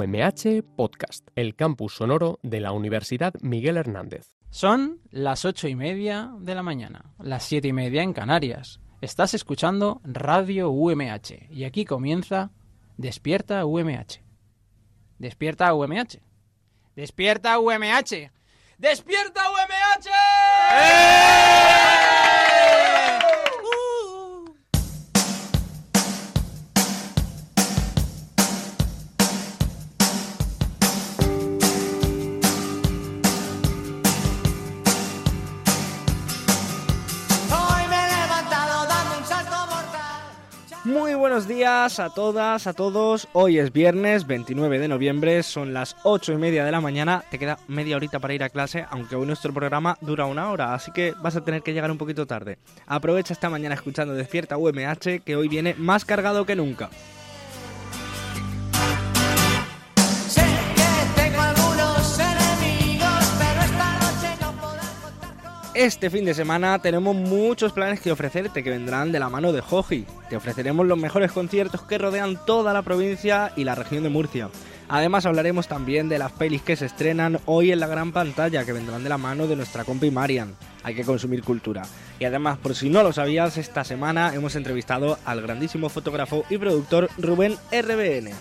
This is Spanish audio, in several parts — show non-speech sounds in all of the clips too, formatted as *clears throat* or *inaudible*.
UMH Podcast, el campus sonoro de la Universidad Miguel Hernández. Son las ocho y media de la mañana, las siete y media en Canarias. Estás escuchando Radio UMH y aquí comienza Despierta UMH. Despierta UMH. Despierta UMH. Despierta UMH. Hoy buenos días a todas, a todos. Hoy es viernes 29 de noviembre, son las 8 y media de la mañana. Te queda media horita para ir a clase, aunque hoy nuestro programa dura una hora, así que vas a tener que llegar un poquito tarde. Aprovecha esta mañana escuchando Despierta UMH, que hoy viene más cargado que nunca. Este fin de semana tenemos muchos planes que ofrecerte que vendrán de la mano de Joji. Te ofreceremos los mejores conciertos que rodean toda la provincia y la región de Murcia. Además hablaremos también de las pelis que se estrenan hoy en la gran pantalla que vendrán de la mano de nuestra compi Marian. Hay que consumir cultura. Y además, por si no lo sabías, esta semana hemos entrevistado al grandísimo fotógrafo y productor Rubén RBN.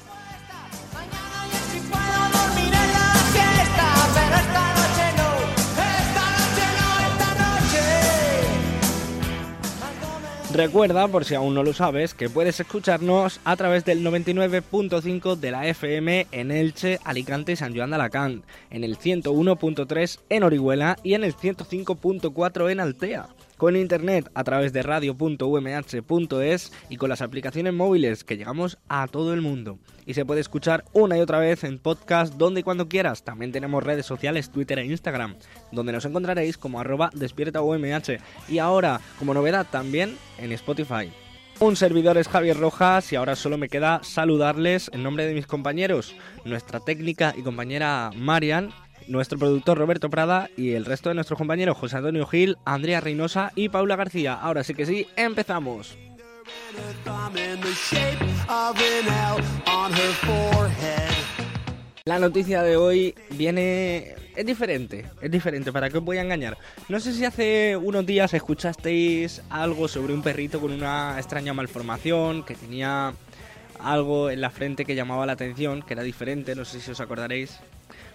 Recuerda, por si aún no lo sabes, que puedes escucharnos a través del 99.5 de la FM en Elche, Alicante y San Joan de Alacant, en el 101.3 en Orihuela y en el 105.4 en Altea. Con internet a través de radio.umh.es y con las aplicaciones móviles que llegamos a todo el mundo. Y se puede escuchar una y otra vez en podcast donde y cuando quieras. También tenemos redes sociales, Twitter e Instagram, donde nos encontraréis como arroba despierta UMH. Y ahora, como novedad, también en Spotify. Un servidor es Javier Rojas y ahora solo me queda saludarles en nombre de mis compañeros, nuestra técnica y compañera Marian, nuestro productor Roberto Prada y el resto de nuestros compañeros José Antonio Gil, Andrea Reynosa y Paula García. Ahora sí que sí, empezamos. La noticia de hoy viene... es diferente, es diferente, ¿para qué os voy a engañar? No sé si hace unos días escuchasteis algo sobre un perrito con una extraña malformación, que tenía algo en la frente que llamaba la atención, que era diferente, no sé si os acordaréis.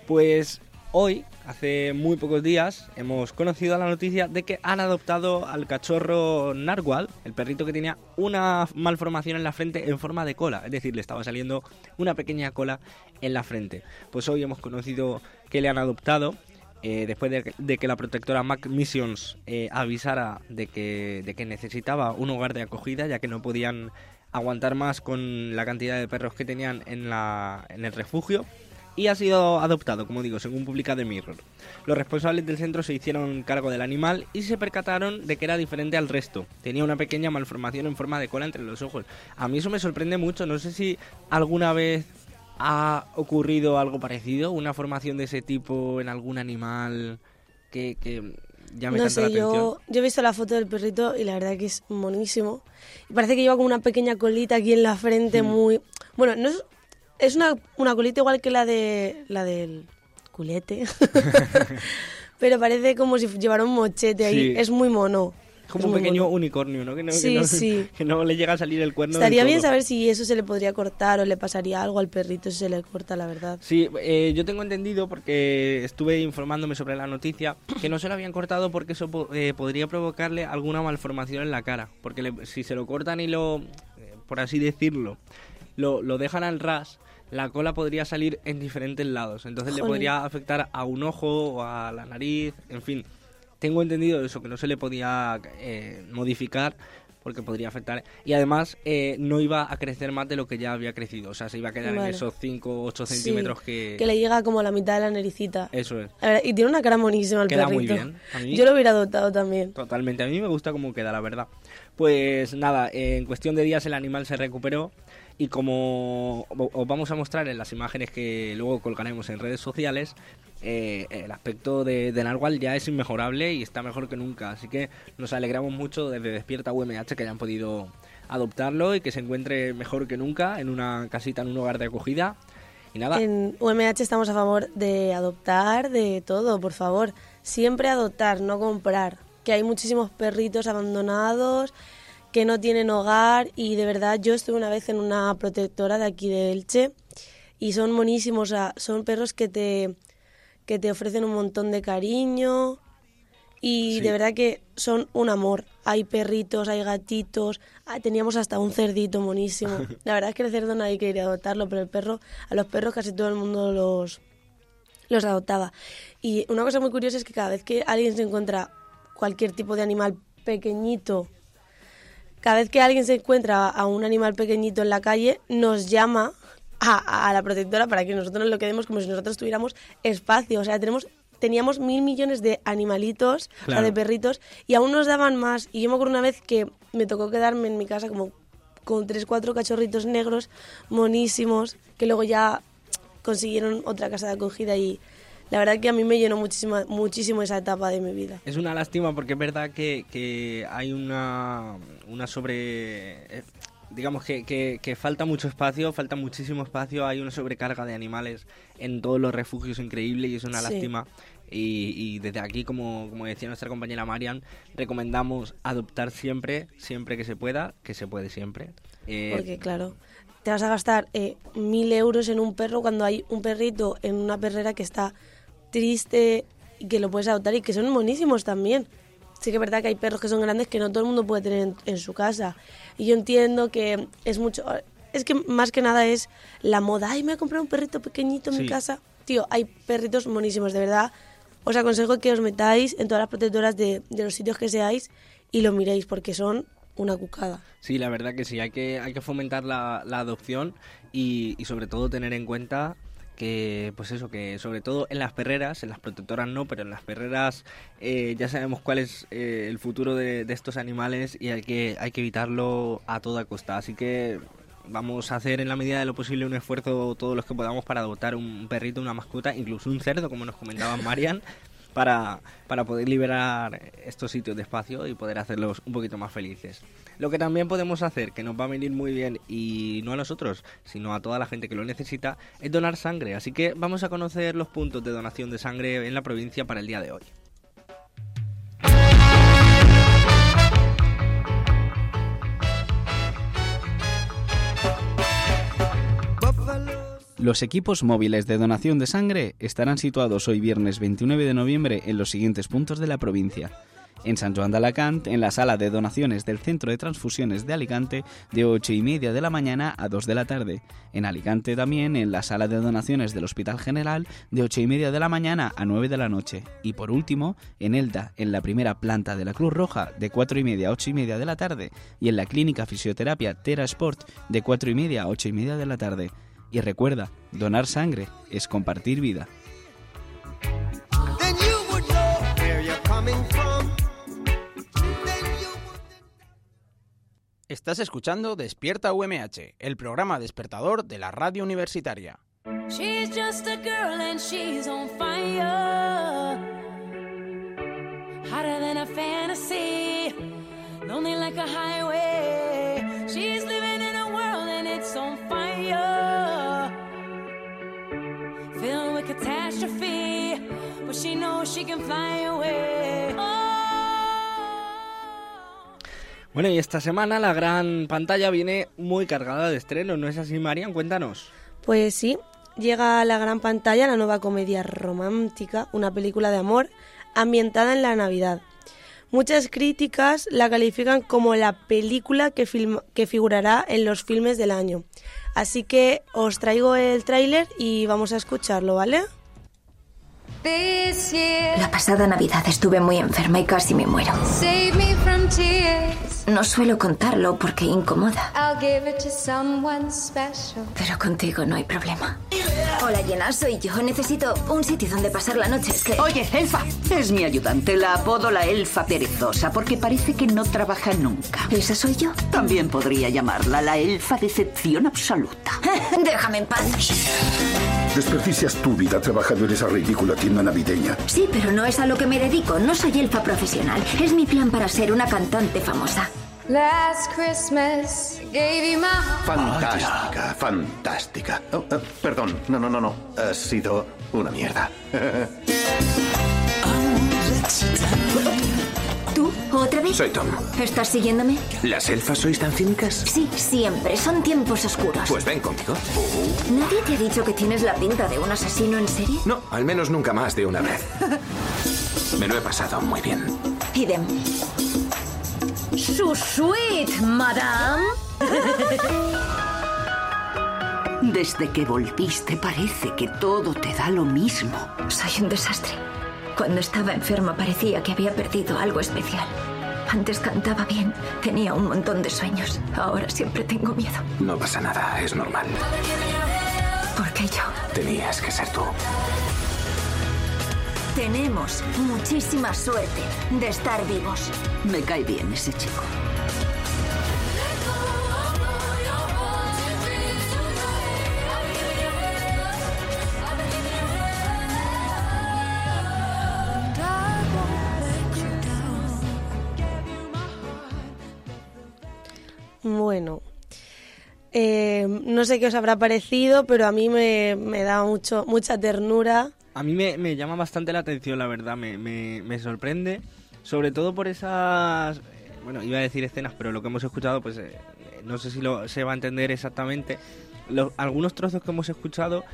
Pues hoy, hace muy pocos días, hemos conocido la noticia de que han adoptado al cachorro Narwhal, el perrito que tenía una malformación en la frente en forma de cola, es decir, le estaba saliendo una pequeña cola en la frente. Pues hoy hemos conocido que le han adoptado. eh, después de, que la protectora Mac Missions eh, avisara de que, de que necesitaba un hogar de acogida, ya que no podían aguantar más con la cantidad de perros que tenían en, la, en el refugio y ha sido adoptado, como digo, según publica The Mirror. Los responsables del centro se hicieron cargo del animal y se percataron de que era diferente al resto. Tenía una pequeña malformación en forma de cola entre los ojos. A mí eso me sorprende mucho, no sé si alguna vez ha ocurrido algo parecido, una formación de ese tipo en algún animal que, que llame No tanto la atención. yo, yo he visto la foto del perrito y la verdad que es monísimo. Parece que lleva como una pequeña colita aquí en la frente Mm. muy... Bueno, no es, es una, una colita igual que la de la del culete. *laughs* *laughs* Pero parece como si llevara un mochete ahí. Sí. Es muy mono. Es como Es un pequeño mono. unicornio, ¿no? Que no, que Sí, no- sí. *laughs* que no le llega a salir el cuerno. Estaría bien saber si eso se le podría cortar o le pasaría algo al perrito si se le corta, la verdad. Sí, eh, yo tengo entendido porque estuve informándome sobre la noticia *clears throat* que no se lo habían cortado porque eso eh, podría provocarle alguna malformación en la cara. Porque le- si se lo cortan y lo, eh, por así decirlo, lo, lo dejan al ras, la cola podría salir en diferentes lados. Entonces le podría afectar a un ojo o a la nariz, en fin. Tengo entendido eso, que no se le podía eh, modificar porque podría afectar. Y además eh, no iba a crecer más de lo que ya había crecido. O sea, se iba a quedar Vale. en esos 5 o 8 Sí, centímetros que... Que le llega como a la mitad de la naricita. Eso es. Y tiene una cara monísima el Queda perrito. muy bien. A mí- Yo lo hubiera adoptado también. Totalmente. A mí me gusta cómo queda, la verdad. Pues nada, en cuestión de días el animal se recuperó y como os vamos a mostrar en las imágenes que luego colgaremos en redes sociales, eh, el aspecto de, de Narwhal ya es inmejorable y está mejor que nunca. Así que nos alegramos mucho desde Despierta UMH que hayan podido adoptarlo y que se encuentre mejor que nunca en una casita, en un hogar de acogida. Y nada, En UMH estamos a favor de adoptar, de todo, por favor. Siempre adoptar, no comprar. Que hay muchísimos perritos abandonados que no tienen hogar y de verdad yo estuve una vez en una protectora de aquí de Elche y son monísimos, o sea, son perros que te, que te ofrecen un montón de cariño y Sí. de verdad que son un amor. Hay perritos, hay gatitos, ah, teníamos hasta un cerdito monísimo. *laughs* La verdad es que el cerdo nadie quería adoptarlo, pero el perro, a los perros casi todo el mundo los, los adoptaba. Y una cosa muy curiosa es que cada vez que alguien se encuentra cualquier tipo de animal pequeñito, cada vez que alguien se encuentra a un animal pequeñito en la calle, nos llama a, a la protectora para que nosotros nos lo quedemos como si nosotros tuviéramos espacio. O sea, tenemos teníamos mil millones de animalitos, o sea, de perritos, y aún nos daban más. Y yo me acuerdo una vez que me tocó quedarme en mi casa como con tres, cuatro cachorritos negros, monísimos, que luego ya consiguieron otra casa de acogida y la verdad que a mí me llenó muchísimo, muchísimo esa etapa de mi vida. Es una lástima porque es verdad que, que hay una, una sobre... eh, digamos que, que- que falta mucho espacio, falta muchísimo espacio, hay una sobrecarga de animales en todos los refugios increíble y es una Sí. lástima. Y, y desde aquí, como, como decía nuestra compañera Marian, recomendamos adoptar siempre, siempre que se pueda, que se puede siempre. Eh, Porque claro, te vas a gastar eh, mil euros en un perro cuando hay un perrito en una perrera que está triste que lo puedes adoptar y que son monísimos también. Sí que es verdad que hay perros que son grandes que no todo el mundo puede tener en, en su casa. Y yo entiendo que es mucho... Es que más que nada es la moda. Ay, me he comprado un perrito pequeñito en Sí. mi casa. Tío, hay perritos monísimos, de verdad. Os aconsejo que os metáis en todas las protectoras de, de los sitios que seáis y lo miréis porque son una cucada. Sí, la verdad que sí, hay que, hay que fomentar la, la adopción y, y sobre todo tener en cuenta que, pues eso, que sobre todo en las perreras, en las protectoras no, pero en las perreras eh, ya sabemos cuál es eh, el futuro de, de estos animales y hay que, hay que evitarlo a toda costa. Así que vamos a hacer en la medida de lo posible un esfuerzo todos los que podamos para adoptar un perrito, una mascota, incluso un cerdo, como nos comentaba Marian. Para, para poder liberar estos sitios de espacio y poder hacerlos un poquito más felices. Lo que también podemos hacer, que nos va a venir muy bien, y no a nosotros, sino a toda la gente que lo necesita, es donar sangre. Así que vamos a conocer los puntos de donación de sangre en la provincia para el día de hoy. Los equipos móviles de donación de sangre estarán situados hoy viernes 29 de noviembre en los siguientes puntos de la provincia. En San Joan de Alacant, en la sala de donaciones del Centro de Transfusiones de Alicante, de 8 y media de la mañana a 2 de la tarde. En Alicante también, en la sala de donaciones del Hospital General, de 8 y media de la mañana a 9 de la noche. Y por último, en Elda, en la primera planta de la Cruz Roja, de 4 y media a 8 y media de la tarde. Y en la Clínica Fisioterapia Tera Sport, de 4 y media a 8 y media de la tarde. Y recuerda, donar sangre es compartir vida. Estás escuchando Despierta UMH, el programa despertador de la radio universitaria. She's just a girl and she's on fire. Hotter than a fantasy, lonely like a highway. She's catastrophe, but she knows she can fly away. Oh. Bueno, y esta semana la gran pantalla viene muy cargada de estrenos, ¿no es así, Marian? Cuéntanos. Pues sí, llega a la gran pantalla la nueva comedia romántica, una película de amor ambientada en la Navidad. Muchas críticas la califican como la película que, film- que figurará en los filmes del año. Así que os traigo el tráiler y vamos a escucharlo, ¿vale? This year, La pasada Navidad estuve muy enferma y casi me muero. save me from tears. No suelo contarlo porque incomoda, I'll give it to someone special. pero contigo no hay problema. Hola, Jenna, soy yo. Necesito un sitio donde pasar la noche. Es que... Oye, Elfa, es mi ayudante. La apodo la Elfa perezosa porque parece que no trabaja nunca. ¿Esa soy yo? También podría llamarla la Elfa decepción absoluta. *laughs* Déjame en paz. Desperdicias tu vida trabajando en esa ridícula tienda navideña. Sí, pero no es a lo que me dedico. No soy elfa profesional. Es mi plan para ser una cantante famosa. Last Christmas gave you my heart. Fantástica, fantástica. Oh, eh, perdón, no, no, no, no. Ha sido una mierda. *laughs* ¿Tú? ¿Otra vez? Soy Tom. ¿Estás siguiéndome? ¿Las elfas sois tan cínicas? Sí, siempre. Son tiempos oscuros. Pues ven conmigo. ¿Nadie te ha dicho que tienes la pinta de un asesino en serie? No, al menos nunca más de una vez. *laughs* Me lo he pasado muy bien. Idem. Su suite, madame. Desde que volviste parece que todo te da lo mismo. Soy un desastre. Cuando estaba enferma parecía que había perdido algo especial. Antes cantaba bien, tenía un montón de sueños. Ahora siempre tengo miedo. No pasa nada, es normal. ¿Por qué yo? Tenías que ser tú. Tenemos muchísima suerte de estar vivos. Me cae bien ese chico. Bueno, eh, no sé qué os habrá parecido, pero a mí me, da mucho, mucha ternura. A mí me, llama bastante la atención, la verdad, me, sorprende, sobre todo por esas, bueno, iba a decir escenas, pero lo que hemos escuchado, pues eh, no sé si lo, se va a entender exactamente. Algunos trozos que hemos escuchado,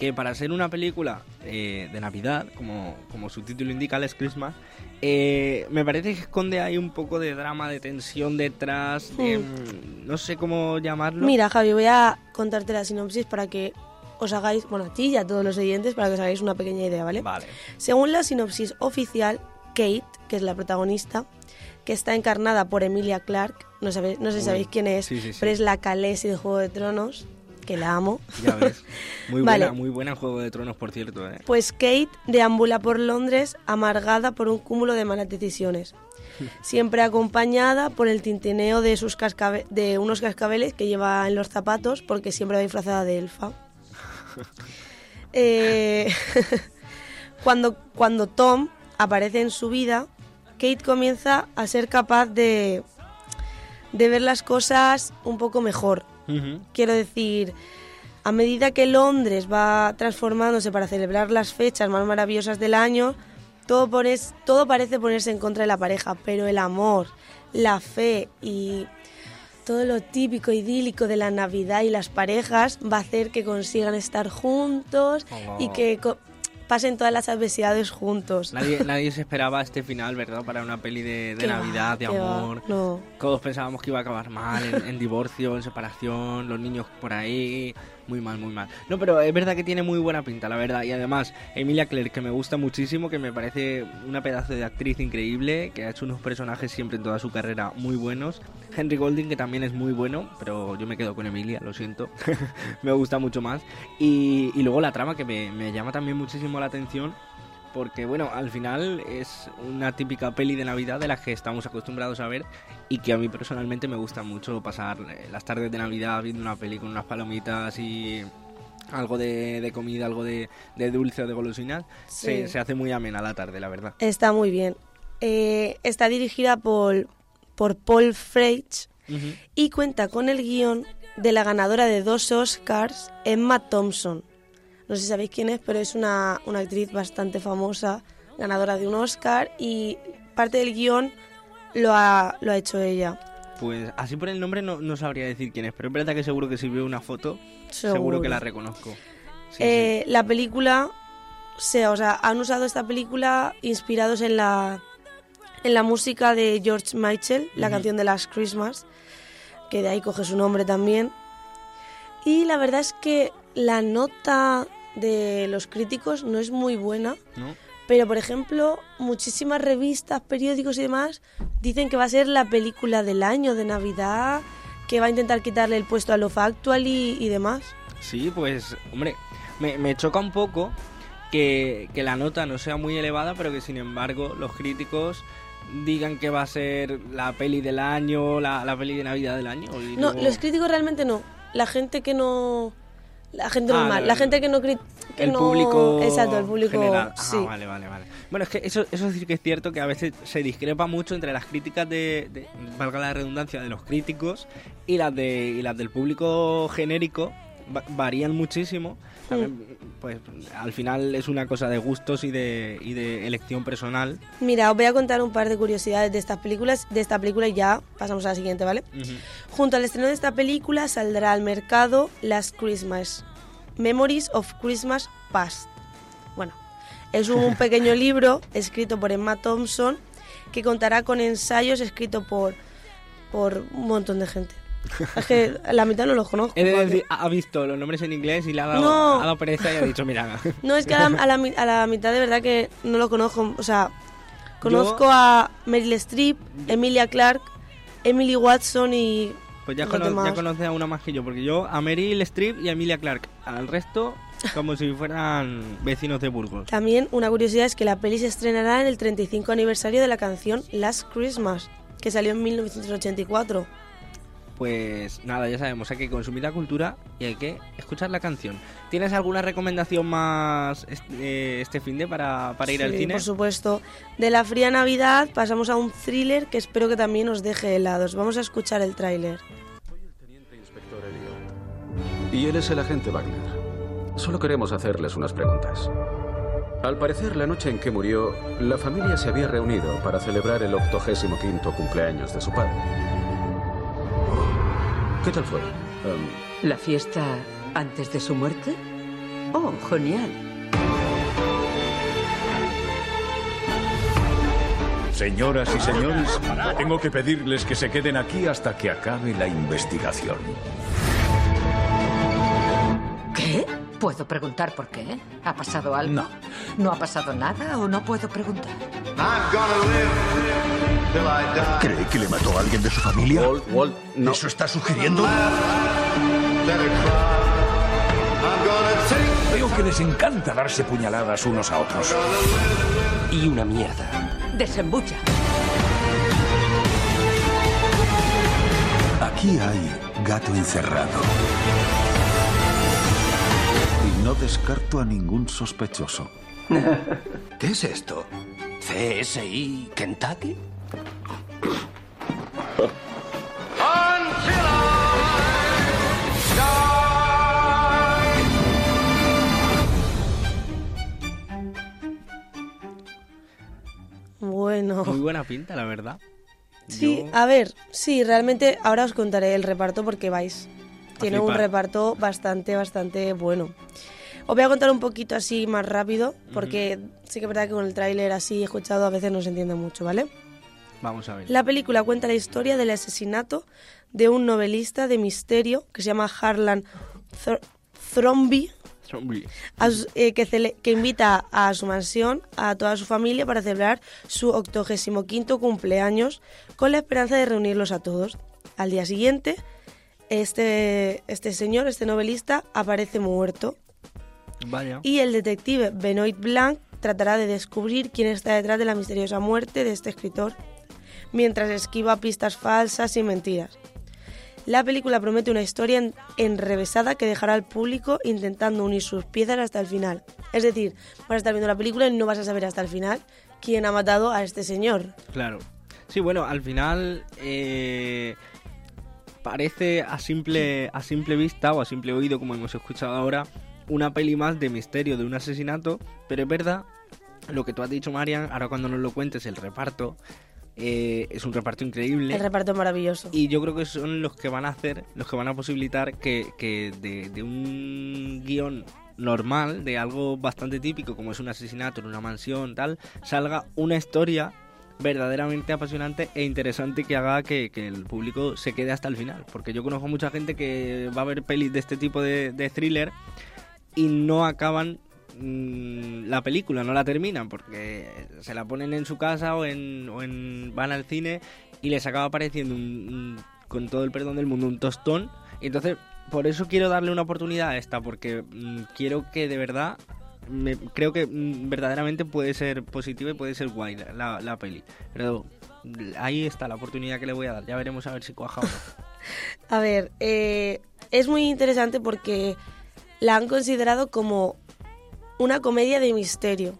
que para ser una película eh, de Navidad, como, como su título indica, Last Christmas, eh, me parece que esconde ahí un poco de drama, de tensión detrás, de, Hmm. mm, no sé cómo llamarlo. Mira, Javi, voy a contarte la sinopsis para que os hagáis, bueno, a ti y a todos los oyentes, para que os hagáis una pequeña idea, ¿vale? Vale. Según la sinopsis oficial, Kate, que es la protagonista, que está encarnada por Emilia Clarke, no, no sé si sabéis quién es, sí, sí, sí. pero es la Khaleesi de Juego de Tronos, que la amo. Ya ves. *laughs* Muy Vale. buena, muy buena en Juego de Tronos, por cierto. ¿eh? Pues Kate deambula por Londres amargada por un cúmulo de malas decisiones, *laughs* siempre acompañada por el tintineo de, sus cascabe- de unos cascabeles que lleva en los zapatos porque siempre va disfrazada de elfa. *laughs* Eh, cuando, cuando Tom aparece en su vida, Kate comienza a ser capaz de, de ver las cosas un poco mejor. Quiero decir, a medida que Londres va transformándose para celebrar las fechas más maravillosas del año, todo, pones- todo parece ponerse en contra de la pareja, pero el amor, la fe y todo lo típico idílico de la Navidad y las parejas va a hacer que consigan estar juntos y Oh. que co- pasen todas las adversidades juntos. Nadie, nadie se esperaba este final, ¿verdad? Para una peli de, de Qué va, Navidad, de amor. no. Todos pensábamos que iba a acabar mal, en, en divorcio, en separación, los niños por ahí. Muy mal, muy mal. No, pero es verdad que tiene muy buena pinta, la verdad. Y además, Emilia Clarke, que me gusta muchísimo, que me parece una pedazo de actriz increíble, que ha hecho unos personajes siempre en toda su carrera muy buenos. Henry Golding, que también es muy bueno, pero yo me quedo con Emilia, lo siento. *laughs* me gusta mucho más. Y, luego la trama, que me llama también muchísimo la atención. Porque bueno, al final es una típica peli de Navidad de las que estamos acostumbrados a ver y que a mí personalmente me gusta mucho pasar eh, las tardes de Navidad viendo una peli con unas palomitas y algo de, de comida, algo de, de dulce o de golosinas. Sí. Se, se hace muy amena la tarde, la verdad. Está muy bien. Eh, está dirigida por, por Paul Ujú. y cuenta con el guion de la ganadora de dos Oscars, Emma Thompson. No sé si sabéis quién es, pero es una, una actriz bastante famosa, ganadora de un Oscar y parte del guion lo ha, lo ha hecho ella. Pues así por el nombre no, no sabría decir quién es, pero es verdad que seguro que si veo una foto, seguro, Seguro. que la reconozco. Sí, Eh, La película, se, o sea, han usado esta película inspirados en la, en la música de George Michael, la canción de Last Christmas, que de ahí coge su nombre también. Y la verdad es que la nota de los críticos no es muy buena. ¿No? pero por ejemplo, muchísimas revistas, periódicos y demás dicen que va a ser la película del año de Navidad, que va a intentar quitarle el puesto a Love Actually y demás. Sí, pues, hombre, me, me choca un poco que, que la nota no sea muy elevada, pero que sin embargo los críticos digan que va a ser la peli del año, la, la peli de Navidad del año. y No, luego- los críticos realmente no. La gente que no La gente Ah, normal, la- la gente que no... que el no- público Exacto, el público... general. Ah, sí. vale, vale, vale. Bueno, es que eso, eso sí que es cierto que a veces se discrepa mucho entre las críticas de, de- valga la redundancia, de los críticos y las de y las del público genérico va- varían muchísimo. También, pues al final es una cosa de gustos y de, y de elección personal. Mira, os voy a contar un par de curiosidades de estas películas, de esta película y ya pasamos a la siguiente, ¿vale? Junto al estreno de esta película saldrá al mercado Last Christmas, Memories of Christmas Past. Bueno, es un *laughs* pequeño libro escrito por Emma Thompson que contará con ensayos escritos por, por un montón de gente. Es que la mitad no los conozco. Porque- decir, ha visto los nombres en inglés y le ha dado, No. ha dado pereza y ha dicho, mira. *laughs* No, es que a la, a la a la mitad de verdad que no lo conozco. O sea, conozco a Meryl Streep, Emilia Clarke, Emily Watson y Pues ya, cono- ya conoces a una más que yo, porque yo a Meryl Streep y a Emilia Clarke. Al resto, como si fueran vecinos de Burgos. También una curiosidad es que la peli se estrenará en el 35 aniversario de la canción Last Christmas, que salió en 1984. Pues nada, ya sabemos, hay que consumir la cultura y hay que escuchar la canción. ¿Tienes alguna recomendación más est- eh, este fin de para, para ir al Sí, cine? Por supuesto. De la fría Navidad pasamos a un thriller que espero que también os deje helados. Vamos a escuchar el tráiler. Y él es el agente Wagner. Solo queremos hacerles unas preguntas. Al parecer, la noche en que murió, la familia se había reunido para celebrar el 85 cumpleaños de su padre. ¿Qué tal fue? Em, ¿La fiesta antes de su muerte? Oh, genial. Señoras y señores, tengo que pedirles que se queden aquí hasta que acabe la investigación. ¿Qué? ¿Puedo preguntar por qué? ¿Ha pasado algo? No. ¿No ha pasado nada o no puedo preguntar? ¿Cree que le mató a alguien de su familia? no. ¿Eso está sugiriendo? Veo que les encanta darse puñaladas unos a otros. Y una mierda. Desembucha. Aquí hay gato encerrado. No descarto a ningún sospechoso. *laughs* ¿Qué es esto? ¿CSI Kentucky? Bueno. Muy buena pinta, la verdad. Sí, Yo- a ver, sí, realmente ahora os contaré el reparto porque vais. Tiene un reparto bastante, bastante bueno. Os voy a contar un poquito así más rápido porque sí que es verdad que con el tráiler así escuchado a veces no se entiende mucho, ¿vale? Vamos a ver. La película cuenta la historia del asesinato de un novelista de misterio que se llama Harlan Thrombey, su- eh, que, cele- que invita a su mansión a toda su familia para celebrar su 85 cumpleaños con la esperanza de reunirlos a todos. Al día siguiente, este, este señor, este novelista, aparece muerto Vaya. y el detective Benoit Blanc tratará de descubrir quién está detrás de la misteriosa muerte de este escritor, mientras esquiva pistas falsas y mentiras. La película promete una historia en- enrevesada que dejará al público intentando unir sus piezas hasta el final. Es decir, vas a estar viendo la película y no vas a saber hasta el final quién ha matado a este señor. Claro. Sí, bueno, al final eh, parece a simple, a simple vista o a simple oído, como hemos escuchado ahora, una peli más de misterio de un asesinato, pero es verdad, lo que tú has dicho, Marian, ahora cuando nos lo cuentes, el reparto, eh, es un reparto increíble. El reparto es maravilloso. Y yo creo que son los que van a hacer, los que van a posibilitar que, que de, de un guion normal, de algo bastante típico como es un asesinato en una mansión, tal, salga una historia verdaderamente apasionante e interesante que haga que, que el público se quede hasta el final. Porque yo conozco mucha gente que va a ver pelis de este tipo de, de thriller y no acaban mm, la película, no la terminan porque se la ponen en su casa o en, van al cine y les acaba pareciendo un, con todo el perdón del mundo un tostón. Y entonces por eso quiero darle una oportunidad a esta porque mm, quiero que de verdad me- creo que mm, verdaderamente puede ser positiva y puede ser guay la, la- peli. Pero ahí está la oportunidad que le voy a dar. Ya veremos a ver si cuaja o *laughs* A ver, eh, es muy interesante porque la han considerado como una comedia de misterio.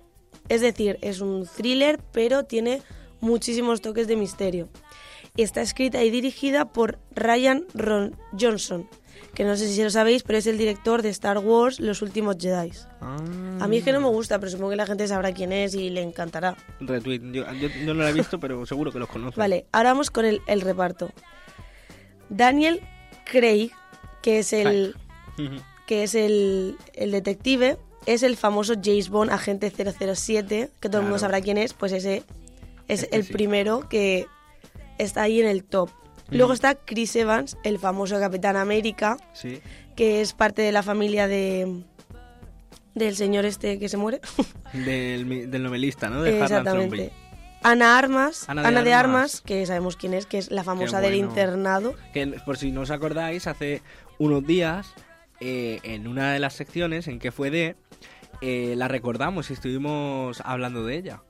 Es decir, es un thriller, pero tiene muchísimos toques de misterio. Está escrita y dirigida por Ryan Ron Johnson, que no sé si lo sabéis, pero es el director de Star Wars Los Últimos Jedi. A mí es que no me gusta, pero supongo que la gente sabrá quién es y le encantará. Retweet. Yo, no la he visto, pero seguro que los conozco. Vale, ahora vamos con el, el reparto. Daniel Craig, que es el, *laughs* que es el, el detective, es el famoso James Bond, agente 007, que todo el mundo Claro. sabrá quién es, pues ese es Este el sí. primero que está ahí en el top. Luego está Chris Evans, el famoso Capitán América, Sí. que es parte de la familia de del señor este que se muere. *laughs* Del, mi- del novelista, ¿no? De Harlan Exactamente. Ana Armas, Ana de Armas. Que sabemos quién es, que es la famosa del bueno. internado. Que por si no os acordáis, hace unos días, eh, en una de las secciones en que fue de, eh, la recordamos y estuvimos hablando de ella.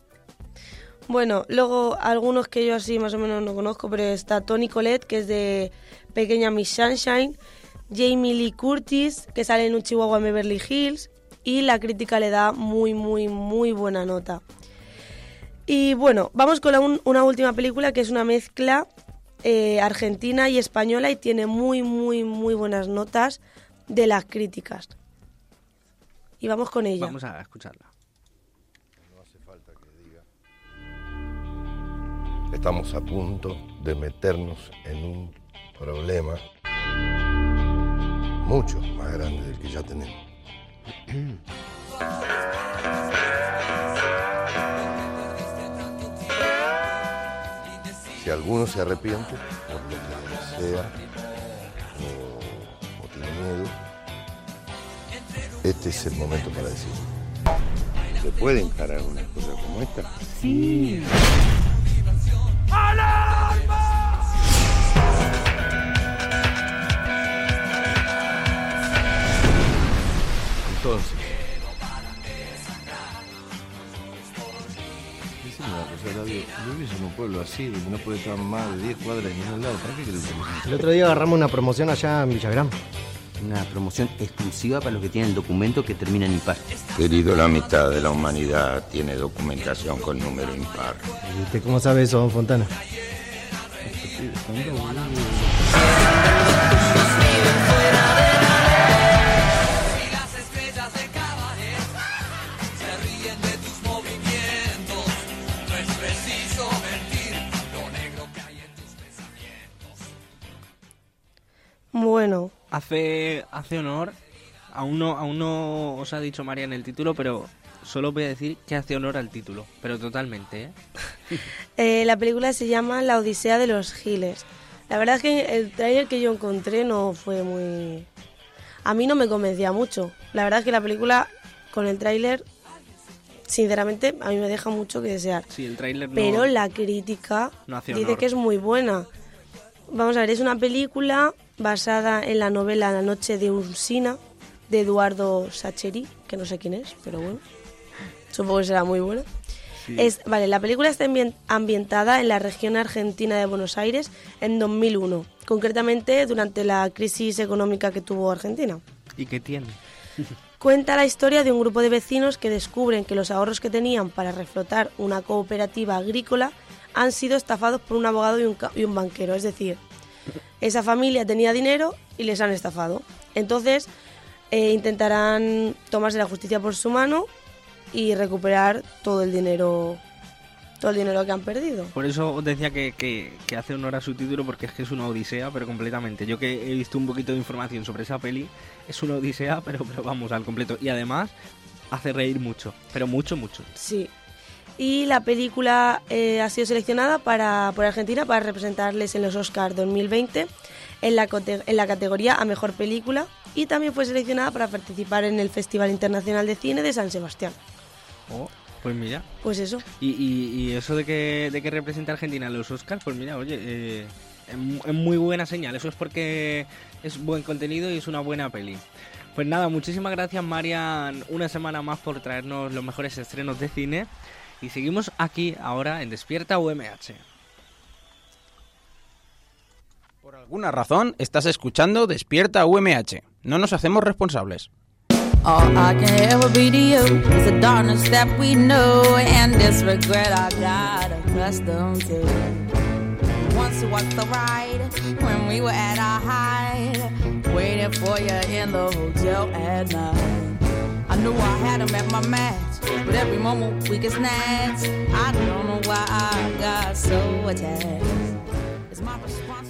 Bueno, luego algunos que yo así más o menos no conozco, pero está Tony Collette, que es de Pequeña Miss Sunshine, Jamie Lee Curtis, que sale en un Chihuahua en Beverly Hills, y la crítica le da muy, muy, muy buena nota. Y bueno, vamos con una última película que es una mezcla eh, argentina y española y tiene muy, muy, muy buenas notas de las críticas. Y vamos con ella. Vamos a escucharla. Estamos a punto de meternos en un problema mucho más grande del que ya tenemos. Si alguno se arrepiente por lo que sea o, o tiene miedo, este es el momento para decirlo. ¿Se puede encarar una cosa como esta? Sí. Entonces. Decime una cosa, David. Yo vivo en un pueblo así, donde no puede estar más de 10 cuadras de ningún lado. ¿Para qué El otro día agarramos una promoción allá en Villagrán. Una promoción exclusiva para los que tienen documento que termina en impar. Querido, la mitad de la humanidad tiene documentación con número impar. ¿Y usted cómo sabe eso, don Fontana? Hace, hace honor, aún no, aún no os ha dicho María en el título, pero solo voy a decir que hace honor al título, pero totalmente, ¿eh? *laughs* Eh, la película se llama La Odisea de los Giles. La verdad es que el tráiler que yo encontré no fue muy... A mí no me convencía mucho. La verdad es que la película con el tráiler, sinceramente, a mí me deja mucho que desear. Sí, el tráiler no... Pero la crítica no dice que es muy buena. Vamos a ver, es una película basada en la novela La noche de Ursina de Eduardo Sacheri, que no sé quién es, pero bueno, supongo que será muy buena. Es, vale, la película está ambien- ambientada en la región argentina de Buenos Aires en 2001, concretamente durante la crisis económica que tuvo Argentina. ¿Y qué tiene? *laughs* Cuenta la historia de un grupo de vecinos que descubren que los ahorros que tenían para reflotar una cooperativa agrícola han sido estafados por un abogado y un, y un banquero. Es decir, esa familia tenía dinero y les han estafado. Entonces eh, intentarán tomarse la justicia por su mano y recuperar todo el dinero, todo el dinero que han perdido. Por eso os decía que, que- que hace honor a su título, porque es que es una odisea, pero completamente. Yo que he visto un poquito de información sobre esa peli, es una odisea, pero, pero vamos, al completo. Y además, hace reír mucho, pero mucho, mucho. Sí. Y la película eh, ha sido seleccionada para, por Argentina para representarles en los Oscars 2020 en la, en la categoría a Mejor Película y también fue seleccionada para participar en el Festival Internacional de Cine de San Sebastián. Oh, pues mira. Pues eso. Y, y- y eso de que, de que representa a Argentina en los Oscars, pues mira, oye, eh, es muy buena señal. Eso es porque es buen contenido y es una buena peli. Pues nada, muchísimas gracias Marian una semana más por traernos los mejores estrenos de cine. Y seguimos aquí ahora en Despierta UMH. Por alguna razón estás escuchando Despierta UMH. No nos hacemos responsables. Once was the ride when we were at our height, waiting for you in the hotel at night.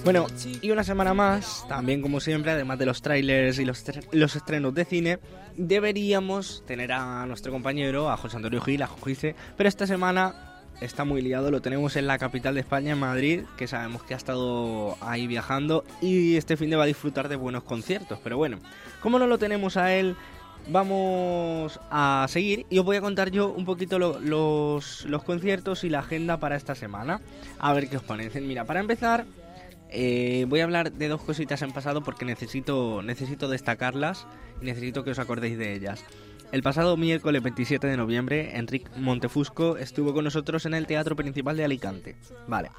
Bueno, y una semana más, también como siempre, además de los trailers y los, los estrenos de cine, deberíamos tener a nuestro compañero, a José Antonio Gil, a Jojice, pero esta semana está muy liado, lo tenemos en la capital de España, en Madrid, que sabemos que ha estado ahí viajando y este fin de va a disfrutar de buenos conciertos, pero bueno, como no lo tenemos a él, vamos a seguir y os voy a contar yo un poquito lo- los, los conciertos y la agenda para esta semana, a ver qué os parecen. Mira, para empezar... Eh, voy a hablar de dos cositas en pasado porque necesito, necesito destacarlas y necesito que os acordéis de ellas. El pasado miércoles 27 de noviembre, Enric Montefusco estuvo con nosotros en el Teatro Principal de Alicante. Vale.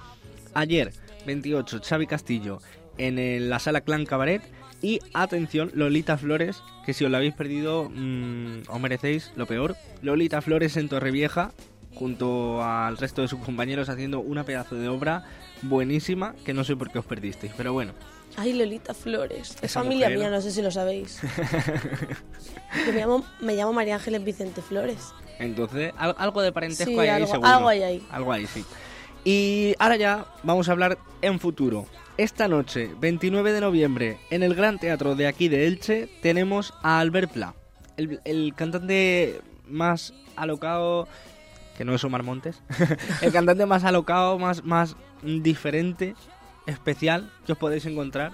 Ayer, 28, Xavi Castillo en la Sala Clan Cabaret. Y atención, Lolita Flores, que si os la habéis perdido, mm, os merecéis lo peor. Lolita Flores en Torrevieja, junto al resto de sus compañeros, haciendo una pedazo de obra buenísima que no sé por qué os perdisteis. Pero bueno, Ay, Lolita Flores. Es familia mujer. mía, no sé si lo sabéis. *laughs* Yo me llamo, me llamo María Ángeles Vicente Flores. Entonces, al- algo de parentesco Sí, hay ahí, algo- seguro. algo hay ahí. Algo ahí, sí. Y ahora ya vamos a hablar en futuro. Esta noche, 29 de noviembre, en el Gran Teatro de aquí de Elche, tenemos a Albert Pla, el, el cantante más alocado, que no es Omar Montes, *laughs* el cantante más alocado, más, más diferente, especial que os podéis encontrar.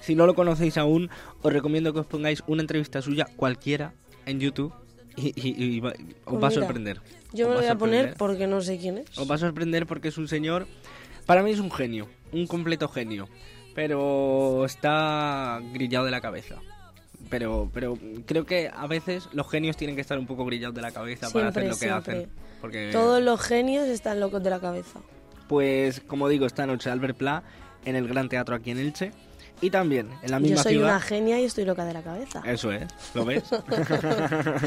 Si no lo conocéis aún, os recomiendo que os pongáis una entrevista suya cualquiera en YouTube y, y- y va- os Pues va a mira, sorprender. Yo me lo voy a poner porque no sé quién es. Os va a sorprender porque es un señor, para mí es un genio, un completo genio, pero está grillado de la cabeza. Pero, pero creo que a veces los genios tienen que estar un poco grillados de la cabeza para hacer lo que siempre. hacen. Porque, Todos los genios están locos de la cabeza. pues, como digo, esta noche Albert Pla en el Gran Teatro aquí en Elche. Y también en la misma Yo soy ciudad. una genia y estoy loca de la cabeza. Eso es, ¿lo ves? *laughs*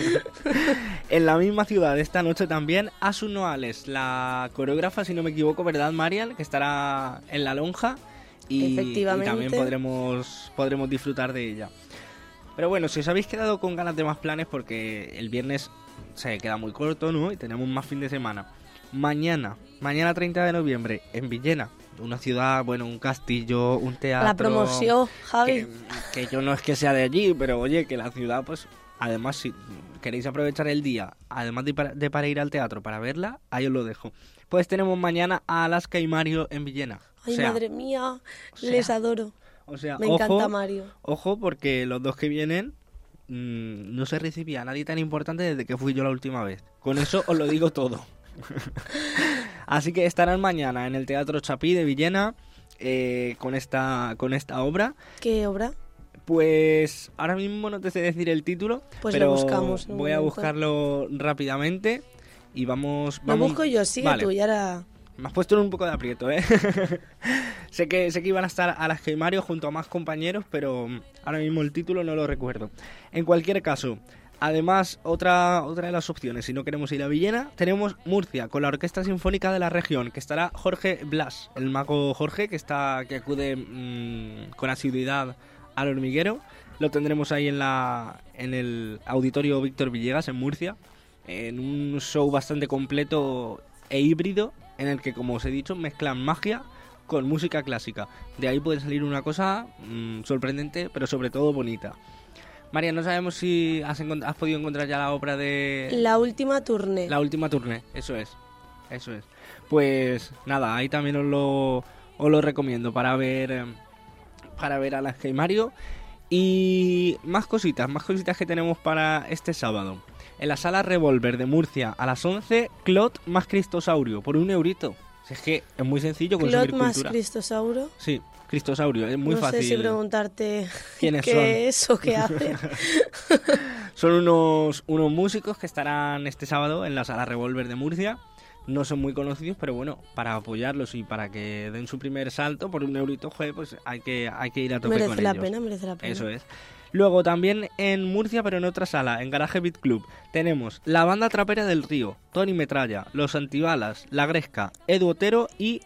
*laughs* en la misma ciudad esta noche también Asun Noales, la coreógrafa, si no me equivoco, ¿verdad, Marian? Que estará en la lonja y, y Efectivamente. también podremos, podremos disfrutar de ella. Pero bueno, si os habéis quedado con ganas de más planes, porque el viernes se queda muy corto, ¿no? Y tenemos más fin de semana. Mañana, mañana 30 de noviembre, en Villena, una ciudad, bueno, un castillo, un teatro. la promoción, Javi. Que, que yo no es que sea de allí, pero oye, que la ciudad, pues, además, si queréis aprovechar el día, además de para, de para ir al teatro para verla, ahí os lo dejo. Pues tenemos mañana a Alaska y Mario en Villena. Ay, o sea, madre mía, sea, les adoro. o sea, Me ojo, encanta Mario. Ojo, porque los dos que vienen mm, no se recibía a nadie tan importante desde que fui yo la última vez. Con eso os lo digo todo. *laughs* Así que estarán mañana en el Teatro Chapí de Villena eh, con, esta, con esta obra. ¿Qué obra? Pues ahora mismo no te sé decir el título, Pues pero lo buscamos voy a buscarlo rápidamente y vamos... Lo vamos busco yo, sigue Vale. tú y ahora... Me has puesto en un poco de aprieto, ¿eh? *laughs* sé, que, sé que iban a estar a las que Mario junto a más compañeros, pero ahora mismo el título no lo recuerdo. En cualquier caso, además, otra, otra de las opciones, si no queremos ir a Villena, tenemos Murcia, con la Orquesta Sinfónica de la región, que estará Jorge Blas, el mago Jorge, que, está, que acude mm, con asiduidad al hormiguero. Lo tendremos ahí en, la, en el Auditorio Víctor Villegas, en Murcia, en un show bastante completo e híbrido en el que, como os he dicho, mezclan magia con música clásica. De ahí puede salir una cosa mm, sorprendente, pero sobre todo bonita. María, no sabemos si has, has podido encontrar ya la obra de La última tournée. la última tournée. Eso es, eso es. Pues nada, ahí también os lo, os lo recomiendo para ver eh, para ver a las y Mario. Y más cositas, más cositas que tenemos para este sábado. En la sala Revolver de Murcia a las 11, Clot más Cristosaurio, por un eurito. Si es que es muy sencillo consumir Clot más cultura. Cristosauro. Sí, Cristosaurio, es muy no fácil. sé si preguntarte quiénes qué son. es o qué *laughs* hace. Son unos, unos músicos que estarán este sábado en la sala Revolver de Murcia. No son muy conocidos, pero bueno, para apoyarlos y para que den su primer salto por un eurito, joder, pues hay que, hay que ir a tope merece con la ellos. pena, merece la pena. Eso es. Luego también en Murcia, pero en otra sala, en Garaje Beat Club, tenemos la banda trapera del Río, Tony Metralla, Los Antibalas, La Gresca, Edu Otero y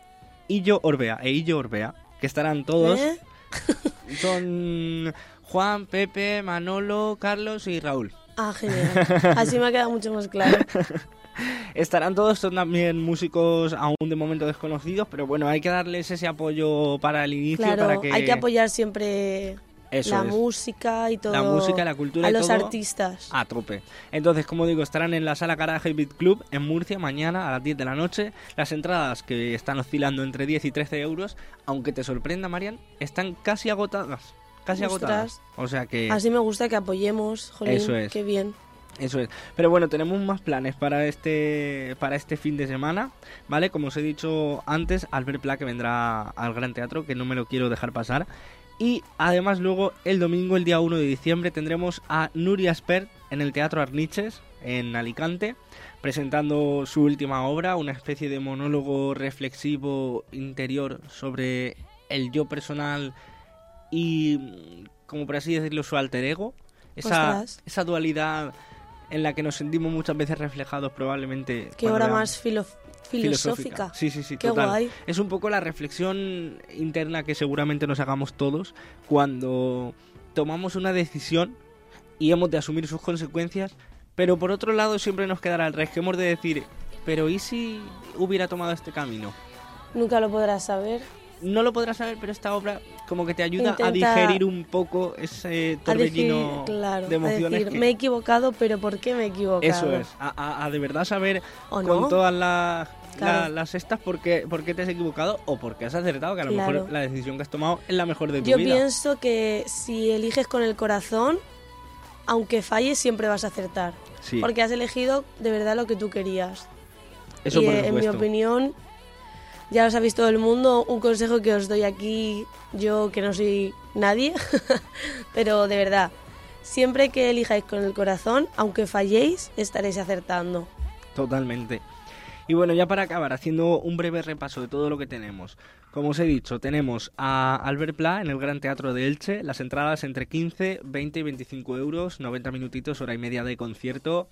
Illo Orbea, e Illo Orbea, que estarán todos. ¿Eh? *laughs* Son Juan, Pepe, Manolo, Carlos y Raúl. Ah, genial. Así me ha quedado mucho más claro. *laughs* Estarán todos, son también músicos aún de momento desconocidos, pero bueno, hay que darles ese apoyo para el inicio, Claro, para que hay que apoyar siempre Eso la es. música y todo. La música, la cultura A y los todo artistas. a tope. Entonces, como digo, estarán en la sala Garaje Beat Club en Murcia mañana a las 10 de la noche. Las entradas que están oscilando entre 10 y 13 euros, aunque te sorprenda, Marian, están casi agotadas. Casi Ostras. agotadas. O sea que... Así me gusta que apoyemos, jolín, Eso es. qué bien. Eso es. Pero bueno, tenemos más planes para este para este fin de semana, ¿vale? Como os he dicho antes, Albert Pla que vendrá al Gran Teatro, que no me lo quiero dejar pasar. Y además luego el domingo, el día 1 de diciembre, tendremos a Nuria Spert en el Teatro Arniches, en Alicante, presentando su última obra, una especie de monólogo reflexivo interior sobre el yo personal y, como por así decirlo, su alter ego. Esa, esa dualidad en la que nos sentimos muchas veces reflejados probablemente. Qué veamos- más filo- filosófica. Sí, sí, sí, Qué total. guay. Es un poco la reflexión interna que seguramente nos hagamos todos cuando tomamos una decisión y hemos de asumir sus consecuencias, pero por otro lado siempre nos quedará el resquemor de decir, pero ¿y si hubiera tomado este camino? Nunca lo podrás saber. No lo podrás saber, pero esta obra como que te ayuda a digerir un poco ese A decir, torbellino claro, de a emociones. decir, que- me he equivocado, pero ¿por qué me he equivocado? Eso es, a, a- de verdad saber ¿O con no? todas las, Claro. la- las estas por qué, por qué te has equivocado o por qué has acertado, que a lo Claro. mejor la decisión que has tomado es la mejor de tu Yo vida. pienso que si eliges con el corazón, aunque falles, siempre vas a acertar. Sí. Porque has elegido de verdad lo que tú querías. Eso y por eh, en mi opinión, ya lo sabéis todo el mundo, un consejo que os doy aquí, yo que no soy nadie, *laughs* pero de verdad, siempre que elijáis con el corazón, aunque falléis, estaréis acertando. Totalmente. Y bueno, ya para acabar, haciendo un breve repaso de todo lo que tenemos. Como os he dicho, tenemos a Albert Pla en el Gran Teatro de Elche, las entradas entre 15, 20 y 25 euros, 90 minutitos, hora y media de concierto,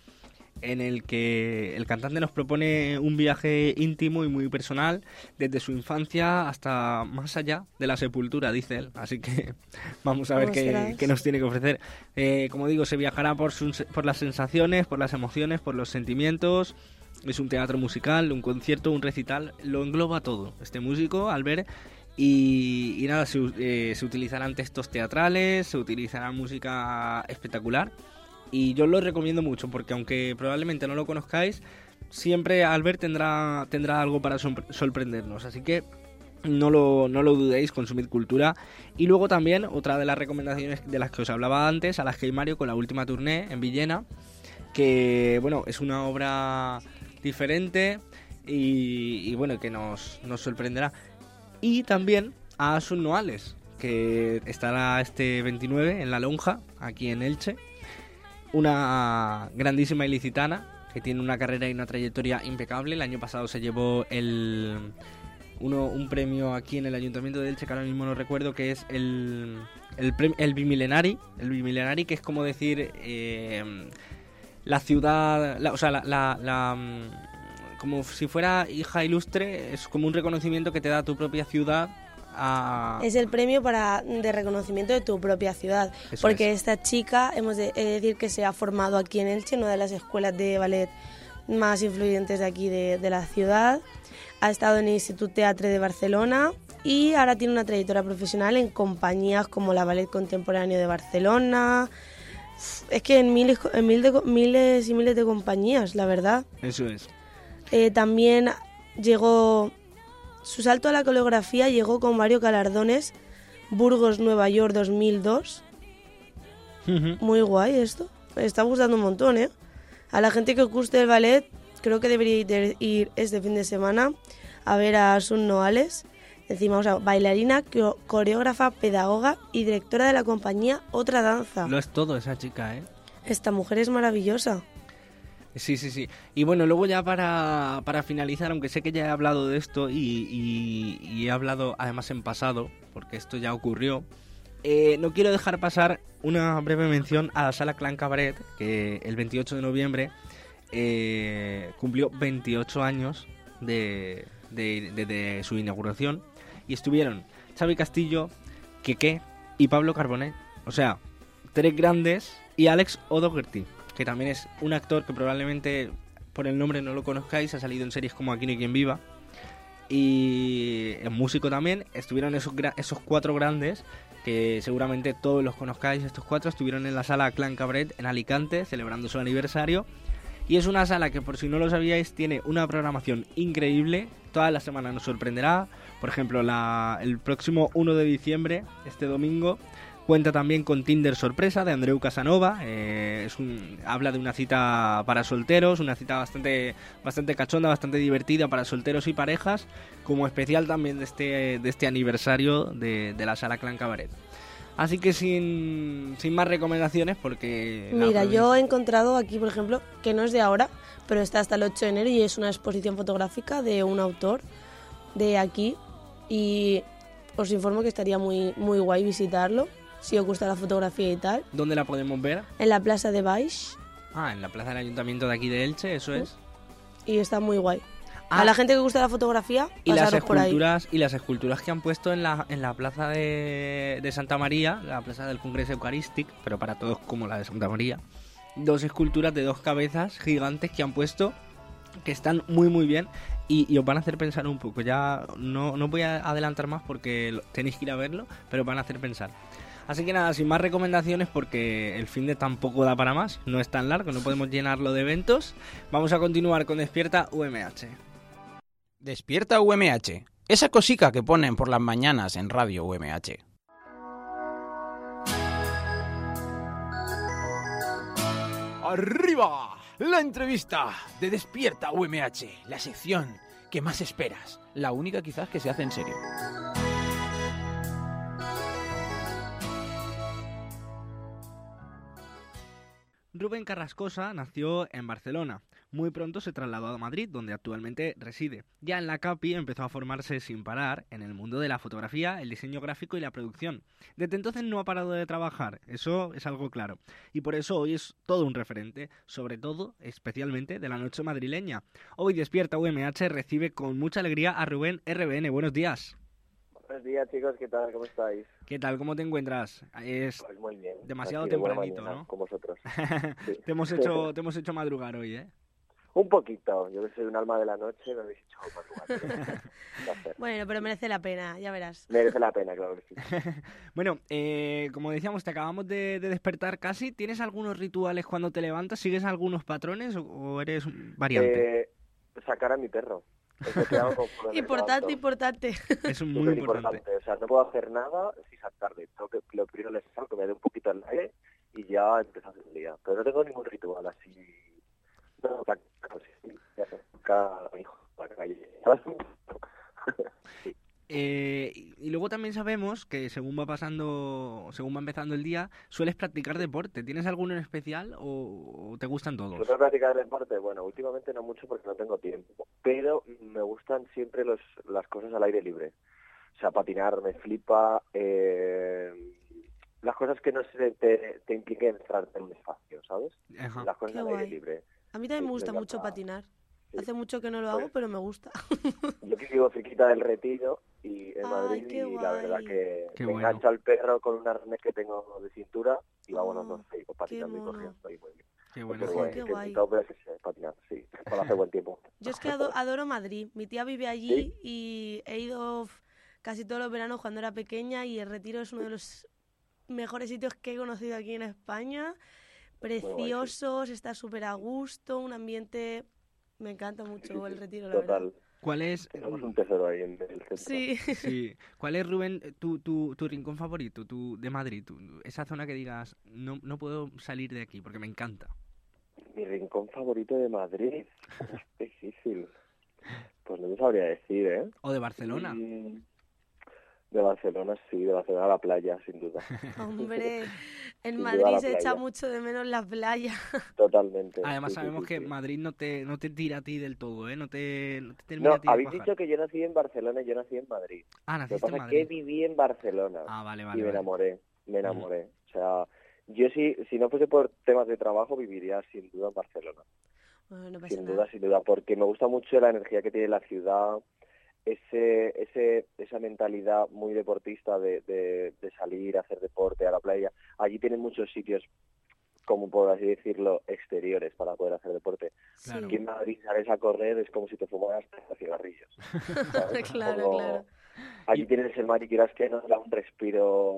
en el que el cantante nos propone un viaje íntimo y muy personal, desde su infancia hasta más allá de la sepultura, dice él. Así que *laughs* vamos a ver qué, qué nos tiene que ofrecer. Eh, como digo, se viajará por, sus- por las sensaciones, por las emociones, por los sentimientos. Es un teatro musical, un concierto, un recital, lo engloba todo. Este músico, al ver, y, y nada, se, eh, se utilizarán textos teatrales, se utilizará música espectacular. Y yo lo recomiendo mucho porque aunque probablemente no lo conozcáis, siempre Albert tendrá, tendrá algo para sorpre- sorprendernos. Así que no lo, no lo dudéis, consumid cultura. Y luego también, otra de las recomendaciones de las que os hablaba antes, a las que hay Mario con la última tournée en Villena, que bueno, es una obra diferente y, y, bueno, que nos, nos sorprenderá. Y también a Asun Noales, que estará este 29 en La Lonja, aquí en Elche. Una grandísima ilicitana que tiene una carrera y una trayectoria impecable. El año pasado se llevó el, uno, un premio aquí en el Ayuntamiento de Elche, que ahora mismo no recuerdo, que es el, el, el Bimilenari. El Bimilenari, que es como decir eh, la ciudad, o sea, la, la- la, mm, como si fuera hija ilustre, es como un reconocimiento que te da tu propia ciudad a... Es el premio para de reconocimiento de tu propia ciudad. Eso porque esta chica, hemos de he de decir que se ha formado aquí en Elche, una de las escuelas de ballet más influyentes de aquí de, de la ciudad. Ha estado en el Institut Teatre de Barcelona y ahora tiene una trayectoria profesional en compañías como la Ballet Contemporáneo de Barcelona. Es que en miles, en mil de- miles y miles de compañías, la verdad. Eso es. Eh, también llegó su salto a la coreografía llegó con varios galardones. Burgos Nueva York 2002 muy guay esto. Me está gustando un montón eh a la gente que os guste el ballet creo que debería ir- este fin de semana a ver a Sun Noales. Encima o sea, bailarina co- coreógrafa pedagoga y directora de la compañía Otra Danza. Lo es todo esa chica, ¿eh? esta mujer es maravillosa Sí, sí, sí. Y bueno, luego ya para, para finalizar, aunque sé que ya he hablado de esto y, y- he hablado además en pasado, porque esto ya ocurrió, Eh, no quiero dejar pasar una breve mención a la sala Clan Cabaret, que el 28 de noviembre eh, cumplió 28 años de, de- de- de su inauguración y estuvieron Xavi Castillo, Keke y Pablo Carbonet. O sea, tres grandes y Alex O'Doherty, que también es un actor que probablemente por el nombre no lo conozcáis, ha salido en series como Aquí no quien viva y es músico también. Estuvieron esos, esos cuatro grandes, que seguramente todos los conozcáis, estos cuatro, estuvieron en la sala Clan Cabret en Alicante, celebrando su aniversario. Y es una sala que, por si no lo sabíais, tiene una programación increíble. Toda la semana nos sorprenderá. Por ejemplo, el próximo 1 de diciembre, este domingo, cuenta también con Tinder Sorpresa de Andreu Casanova. Eh, es un, habla de una cita para solteros, una cita bastante, bastante cachonda, bastante divertida para solteros y parejas, como especial también de este, de este aniversario de, de la sala Clan Cabaret. Así que sin, sin más recomendaciones, porque... Mira, yo he encontrado aquí, por ejemplo, que no es de ahora, pero está hasta el 8 de enero y es una exposición fotográfica de un autor de aquí. Y os informo que estaría muy, muy guay visitarlo, si os gusta la fotografía y tal. ¿Dónde la podemos ver? En la plaza de Baix Ah, en la plaza del ayuntamiento de aquí de Elche, eso es. y está muy guay. Ah. A la gente que gusta la fotografía, Y las pasaros por ahí. esculturas y las esculturas que han puesto en la, en la plaza de, de Santa María, la plaza del Congreso Eucarístico, pero para todos como la de Santa María. Dos esculturas de dos cabezas gigantes que han puesto que están muy muy bien y, y os van a hacer pensar un poco. Ya no, no voy a adelantar más porque tenéis que ir a verlo, pero van a hacer pensar. Así que nada, sin más recomendaciones porque el fin de tampoco da para más, no es tan largo, no podemos llenarlo de eventos. Vamos a continuar con Despierta UMH. Despierta UMH. Esa cosica que ponen por las mañanas en Radio UMH. ¡Arriba! La entrevista de Despierta UMH. La sección que más esperas. La única quizás que se hace en serio. Rubén Carrascosa nació en Barcelona. Muy pronto se trasladó a Madrid, donde actualmente reside. Ya en la CAPI empezó a formarse sin parar en el mundo de la fotografía, el diseño gráfico y la producción. Desde entonces no ha parado de trabajar, eso es algo claro. Y por eso hoy es todo un referente, sobre todo, especialmente, de la noche madrileña. Hoy despierta UMH recibe con mucha alegría a Rubén RBN. Buenos días. Buenos días, chicos, ¿qué tal? ¿Cómo estáis? ¿Qué tal? ¿Cómo te encuentras? Es Pues muy bien. demasiado tempranito, ¿no? Con vosotros. *laughs* Sí. te, hemos hecho, *laughs* te hemos hecho madrugar hoy, ¿eh? Un poquito. Yo que soy un alma de la noche, me habéis hecho madrugar. *laughs* Bueno, pero merece la pena, ya verás. Merece la pena, claro que sí. Bueno, eh, como decíamos, te acabamos de, de despertar casi. ¿Tienes algunos rituales cuando te levantas? ¿Sigues algunos patrones o, o eres un variante? Eh, sacar a mi perro. Que Importante, importante. Es muy Súper importante. O sea, no puedo hacer nada sin saltarle. Tengo que, lo primero les salgo, me dé un poquito el aire y ya empiezo a hacer el día. Pero no tengo ningún ritual así. No, ya sé, cada hijo a la calle. Eh, y luego también sabemos que según va pasando, según va empezando el día, sueles practicar deporte. ¿Tienes alguno en especial o, o te gustan todos? ¿Suelo practicar deporte? Bueno, últimamente no mucho porque no tengo tiempo. Pero me gustan siempre los, las cosas al aire libre. O sea, patinar me flipa. eh, las cosas que no se te, te impliquen entrar en un espacio, ¿sabes? Ajá. Las cosas Qué al aire libre. A mí también Sí, me gusta me mucho patinar. Hace mucho que no lo hago, pero me gusta. *laughs* Yo que vivo cerquita del retiro y en Ay, Madrid qué y la verdad que Qué me bueno. engancho al perro con un arnés que tengo de cintura y vámonos Oh, los seis patinando y corriendo y muy bien. Qué bueno. Súper Jo, guay, qué que guay. todo pero que sé patinar, sí, cuando hace buen tiempo. Yo es que ado- adoro Madrid. Mi tía vive allí y he ido casi todos los veranos cuando era pequeña y el Retiro es uno de los mejores sitios que he conocido aquí en España. Preciosos, está súper a gusto, un ambiente... Me encanta mucho el Retiro, la verdad. Total. ¿Cuál es, Tenemos un tesoro ahí en el centro. Sí. sí, *laughs* ¿cuál es Rubén, tu, tu, tu rincón favorito tu, de Madrid? Tu- esa zona que digas, no, no puedo salir de aquí porque me encanta. Mi rincón favorito de Madrid. *laughs* Es difícil. Pues no te sabría decir, ¿eh? ¿O de Barcelona? Mm, De Barcelona, sí, de Barcelona a la playa, sin duda. *laughs* Hombre, *laughs* en Madrid se echa mucho de menos la playa. *laughs* Totalmente. Además sí, sabemos sí, que sí. Madrid no te, no te tira a ti del todo, ¿eh? No te, no te termina No, a ti de habéis dicho que yo nací en Barcelona y yo nací en Madrid. Ah, Lo que naciste en es Madrid. que viví en Barcelona Ah, vale, y vale. me vale. enamoré. me enamoré. O sea, yo sí, si no fuese por temas de trabajo, viviría sin duda en Barcelona. Bueno, no pasa Sin nada. duda, sin duda, porque me gusta mucho la energía que tiene la ciudad, ese, ese, esa mentalidad muy deportista de, de, de salir a hacer deporte a la playa. Allí tienen muchos sitios, como por así decirlo, exteriores para poder hacer deporte. Claro. Aquí en Madrid sales a correr es como si te fumaras 30 cigarrillos. *laughs* claro, Como- claro. Allí tienes el mar y quieras que nos da un respiro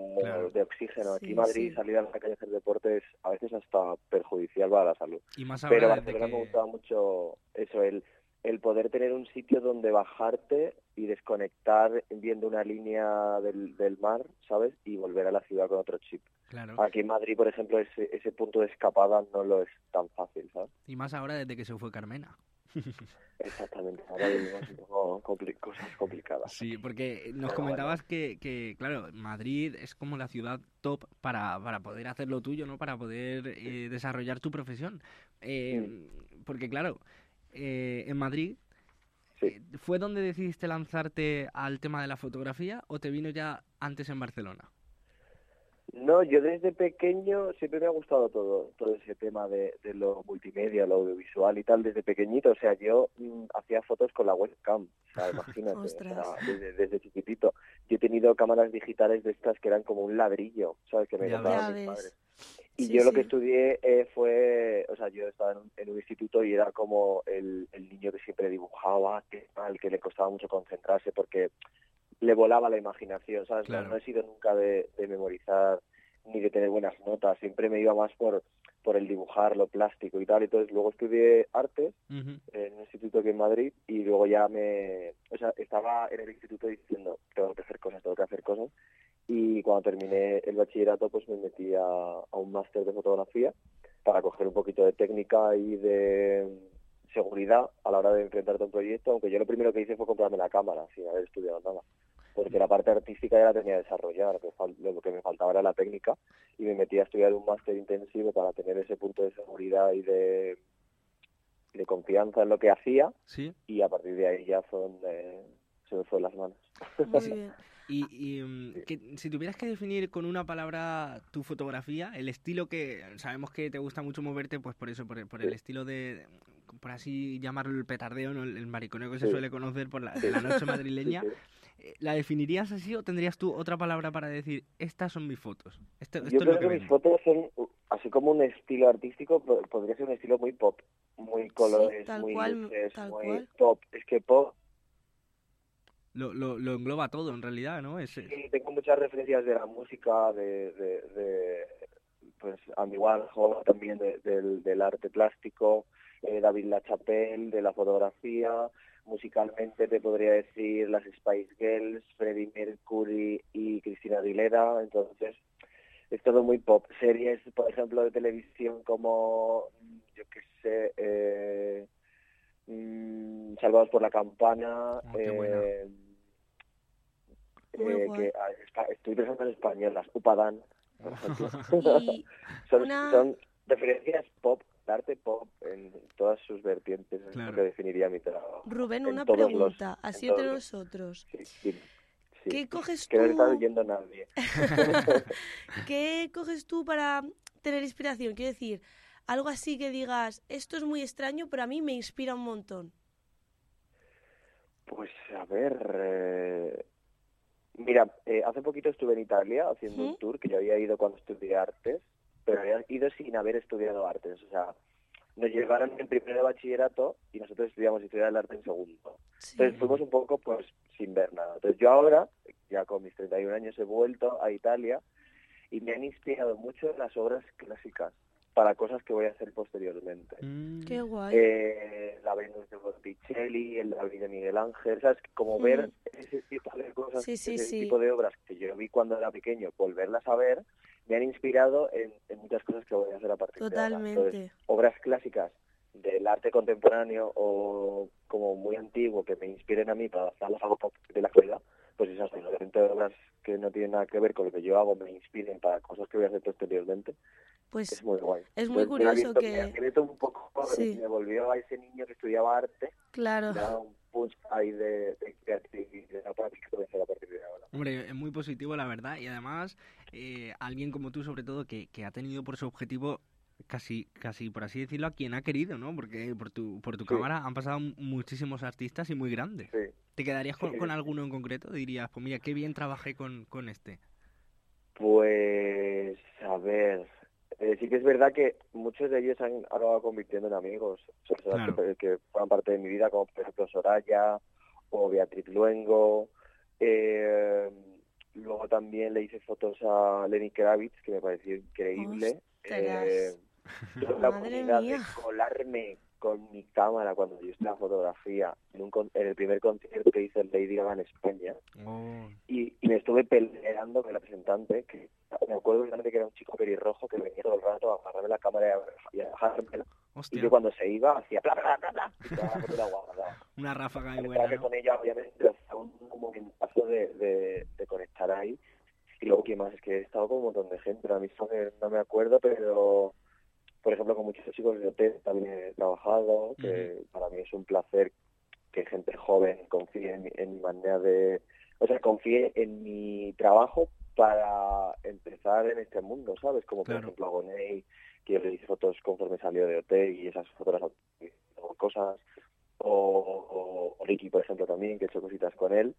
de oxígeno. Aquí Sí, en Madrid sí. salir a la calle a hacer deporte es a veces hasta perjudicial para la salud. Y más Pero desde Barcelona que- me gustaba mucho eso, el, el poder tener un sitio donde bajarte y desconectar viendo una línea del, del mar, ¿sabes? Y volver a la ciudad con otro chip. Claro. Aquí en Madrid, por ejemplo, ese, ese punto de escapada no lo es tan fácil, ¿sabes? Y más ahora desde que se fue Carmena. *laughs* Exactamente, ahora vivimos un poco compli- cosas complicadas. Sí, porque nos Pero comentabas que, que, claro, Madrid es como la ciudad top para, para poder hacer lo tuyo, ¿no? Para poder eh, desarrollar tu profesión. Eh, Porque, claro, eh, en Madrid, eh, ¿fue donde decidiste lanzarte al tema de la fotografía o te vino ya antes en Barcelona? No, yo desde pequeño siempre me ha gustado todo, todo ese tema de, de lo multimedia, lo audiovisual y tal, desde pequeñito. O sea, yo mm, hacía fotos con la webcam, o sea, *laughs* imagínate, o sea, Ostras. desde, desde chiquitito. Yo he tenido cámaras digitales de estas que eran como un ladrillo, ¿sabes? Que me mis padres. Y Sí, yo lo sí. que estudié eh, fue, o sea, yo estaba en un, en un instituto y era como el, el niño que siempre dibujaba, que al que le costaba mucho concentrarse porque le volaba la imaginación, ¿sabes? No- Claro. No, he sido nunca de, de memorizar ni de tener buenas notas, siempre me iba más por, por el dibujar, lo plástico y tal. Entonces luego estudié arte en un instituto aquí en Madrid y luego ya me, o sea, estaba en el instituto diciendo, tengo que hacer cosas, tengo que hacer cosas. Y cuando terminé el bachillerato, pues me metí a, a un máster de fotografía para coger un poquito de técnica y de seguridad a la hora de enfrentarte a un proyecto, aunque yo lo primero que hice fue comprarme la cámara sin haber estudiado nada, porque la parte artística ya la tenía desarrollada, lo que, fal- lo que me faltaba era la técnica y me metí a estudiar un máster intensivo para tener ese punto de seguridad y de, de confianza en lo que hacía Sí. y a partir de ahí ya fue donde se me fue las manos. Muy bien. Y, y, mm, que, si tuvieras que definir con una palabra tu fotografía, el estilo que sabemos que te gusta mucho moverte, pues por eso, por, el- por el estilo de, por así llamarlo el petardeo, ¿no? el, el mariconeo que se Sí. suele conocer por la, de la noche *laughs* madrileña, eh, ¿la definirías así o tendrías tú otra palabra para decir, estas son mis fotos? Esto, esto Yo es lo creo que que mis vendo"? fotos son, así como un estilo artístico, po- podría ser un estilo muy pop, muy colores, tal muy cual, luces, tal muy cual. pop. Es que pop, Lo, lo, lo engloba todo en realidad, ¿no? Es, sí, tengo muchas referencias de la música, de, de, de pues Andy Warhol, también de- del, del arte plástico, eh, David LaChapelle, de la fotografía. Musicalmente te podría decir las Spice Girls, Freddie Mercury y Cristina Aguilera. Entonces, es todo muy pop. Series, por ejemplo, de televisión como, yo qué sé, eh, mm, Salvados por la Campana. Oh, buena. eh, eh, que, ah, estoy pensando en españolas, Upadán, *laughs* por *laughs* son, una- son referencias pop, arte pop en todas sus vertientes, es lo que definiría mi trabajo. Rubén, En una los- pregunta, así entre los- nosotros. sí, sí, sí. ¿Qué coges Que no tú? está oyendo nadie. *laughs* ¿Qué coges tú para tener inspiración? Quiero decir, algo así que digas, esto es muy extraño, pero a mí me inspira un montón. Pues a ver, eh, mira, eh, hace poquito estuve en Italia haciendo un tour que yo había ido cuando estudié artes, pero había ido sin haber estudiado artes, o sea, nos llevaron en primero de bachillerato y nosotros estudiamos historia del arte en segundo. Entonces fuimos un poco pues sin ver nada. Entonces yo ahora, ya con mis 31 años, he vuelto a Italia y me han inspirado mucho las obras clásicas para cosas que voy a hacer posteriormente. Mm. Qué guay. Eh, la Venus de Botticelli, el David de Miguel Ángel, ¿sabes? Como ver Mm. ese tipo de cosas, Sí, sí, ese sí. tipo de obras que yo vi cuando era pequeño, volverlas a ver, me han inspirado en, en muchas cosas que voy a hacer a partir de ahora. Totalmente. Entonces, obras clásicas del arte contemporáneo o como muy antiguo que me inspiren a mí para adaptarlas a algo pop de la actualidad, pues esas obras que no tienen nada que ver con lo que yo hago, me inspiren para cosas que voy a hacer posteriormente. Pues es muy guay. es muy Entonces, me ha curioso que- me un poco, Sí. me volvió a ese niño que estudiaba arte, Claro. me da un punch ahí de, creatividad para que a partir de ahora. Hombre, es muy positivo, la verdad, y además, eh, alguien como tú, sobre todo, que, que ha tenido por su objetivo casi, casi por así decirlo, a quien ha querido, ¿no? Porque por tu, por tu Sí. cámara han pasado muchísimos artistas y muy grandes. Sí. ¿Te quedarías con, Sí. con alguno en concreto? Dirías, pues mira, qué bien trabajé con, con este. Pues, a ver, eh, sí que es verdad que muchos de ellos han acabado convirtiendo en amigos, Claro. que, que forman parte de mi vida, como por ejemplo Soraya o Beatriz Luengo. Eh, luego también le hice fotos a Lenny Kravitz, que me pareció increíble. Eh, tuve la oportunidad mía. de colarme con mi cámara cuando yo estaba en fotografía en, un con- en el primer concierto que hizo Lady Gaga en España y, y me estuve peleando con el representante, que me acuerdo que era un chico pelirrojo que venía todo el rato a agarrarme la cámara y a, y a bajármela. Y Hostia. yo cuando se iba hacía bla bla bla bla y la la. *laughs* Una ráfaga y buena, ¿no? con ella obviamente un, de, de, de conectar ahí. Y luego, ¿qué más? Es que he estado con un montón de gente, ahora mismo que no me acuerdo, pero por ejemplo con muchos chicos de hotel también he trabajado, que para mí es un placer que gente joven confíe en, mi- en mi manera de... O sea, confíe en mi trabajo para empezar en este mundo, ¿sabes? Como por Claro. ejemplo a Gonei, que yo le hice fotos conforme salió de hotel y esas fotos las cosas. O, o, o Ricky, por ejemplo, también, que he hecho cositas con él.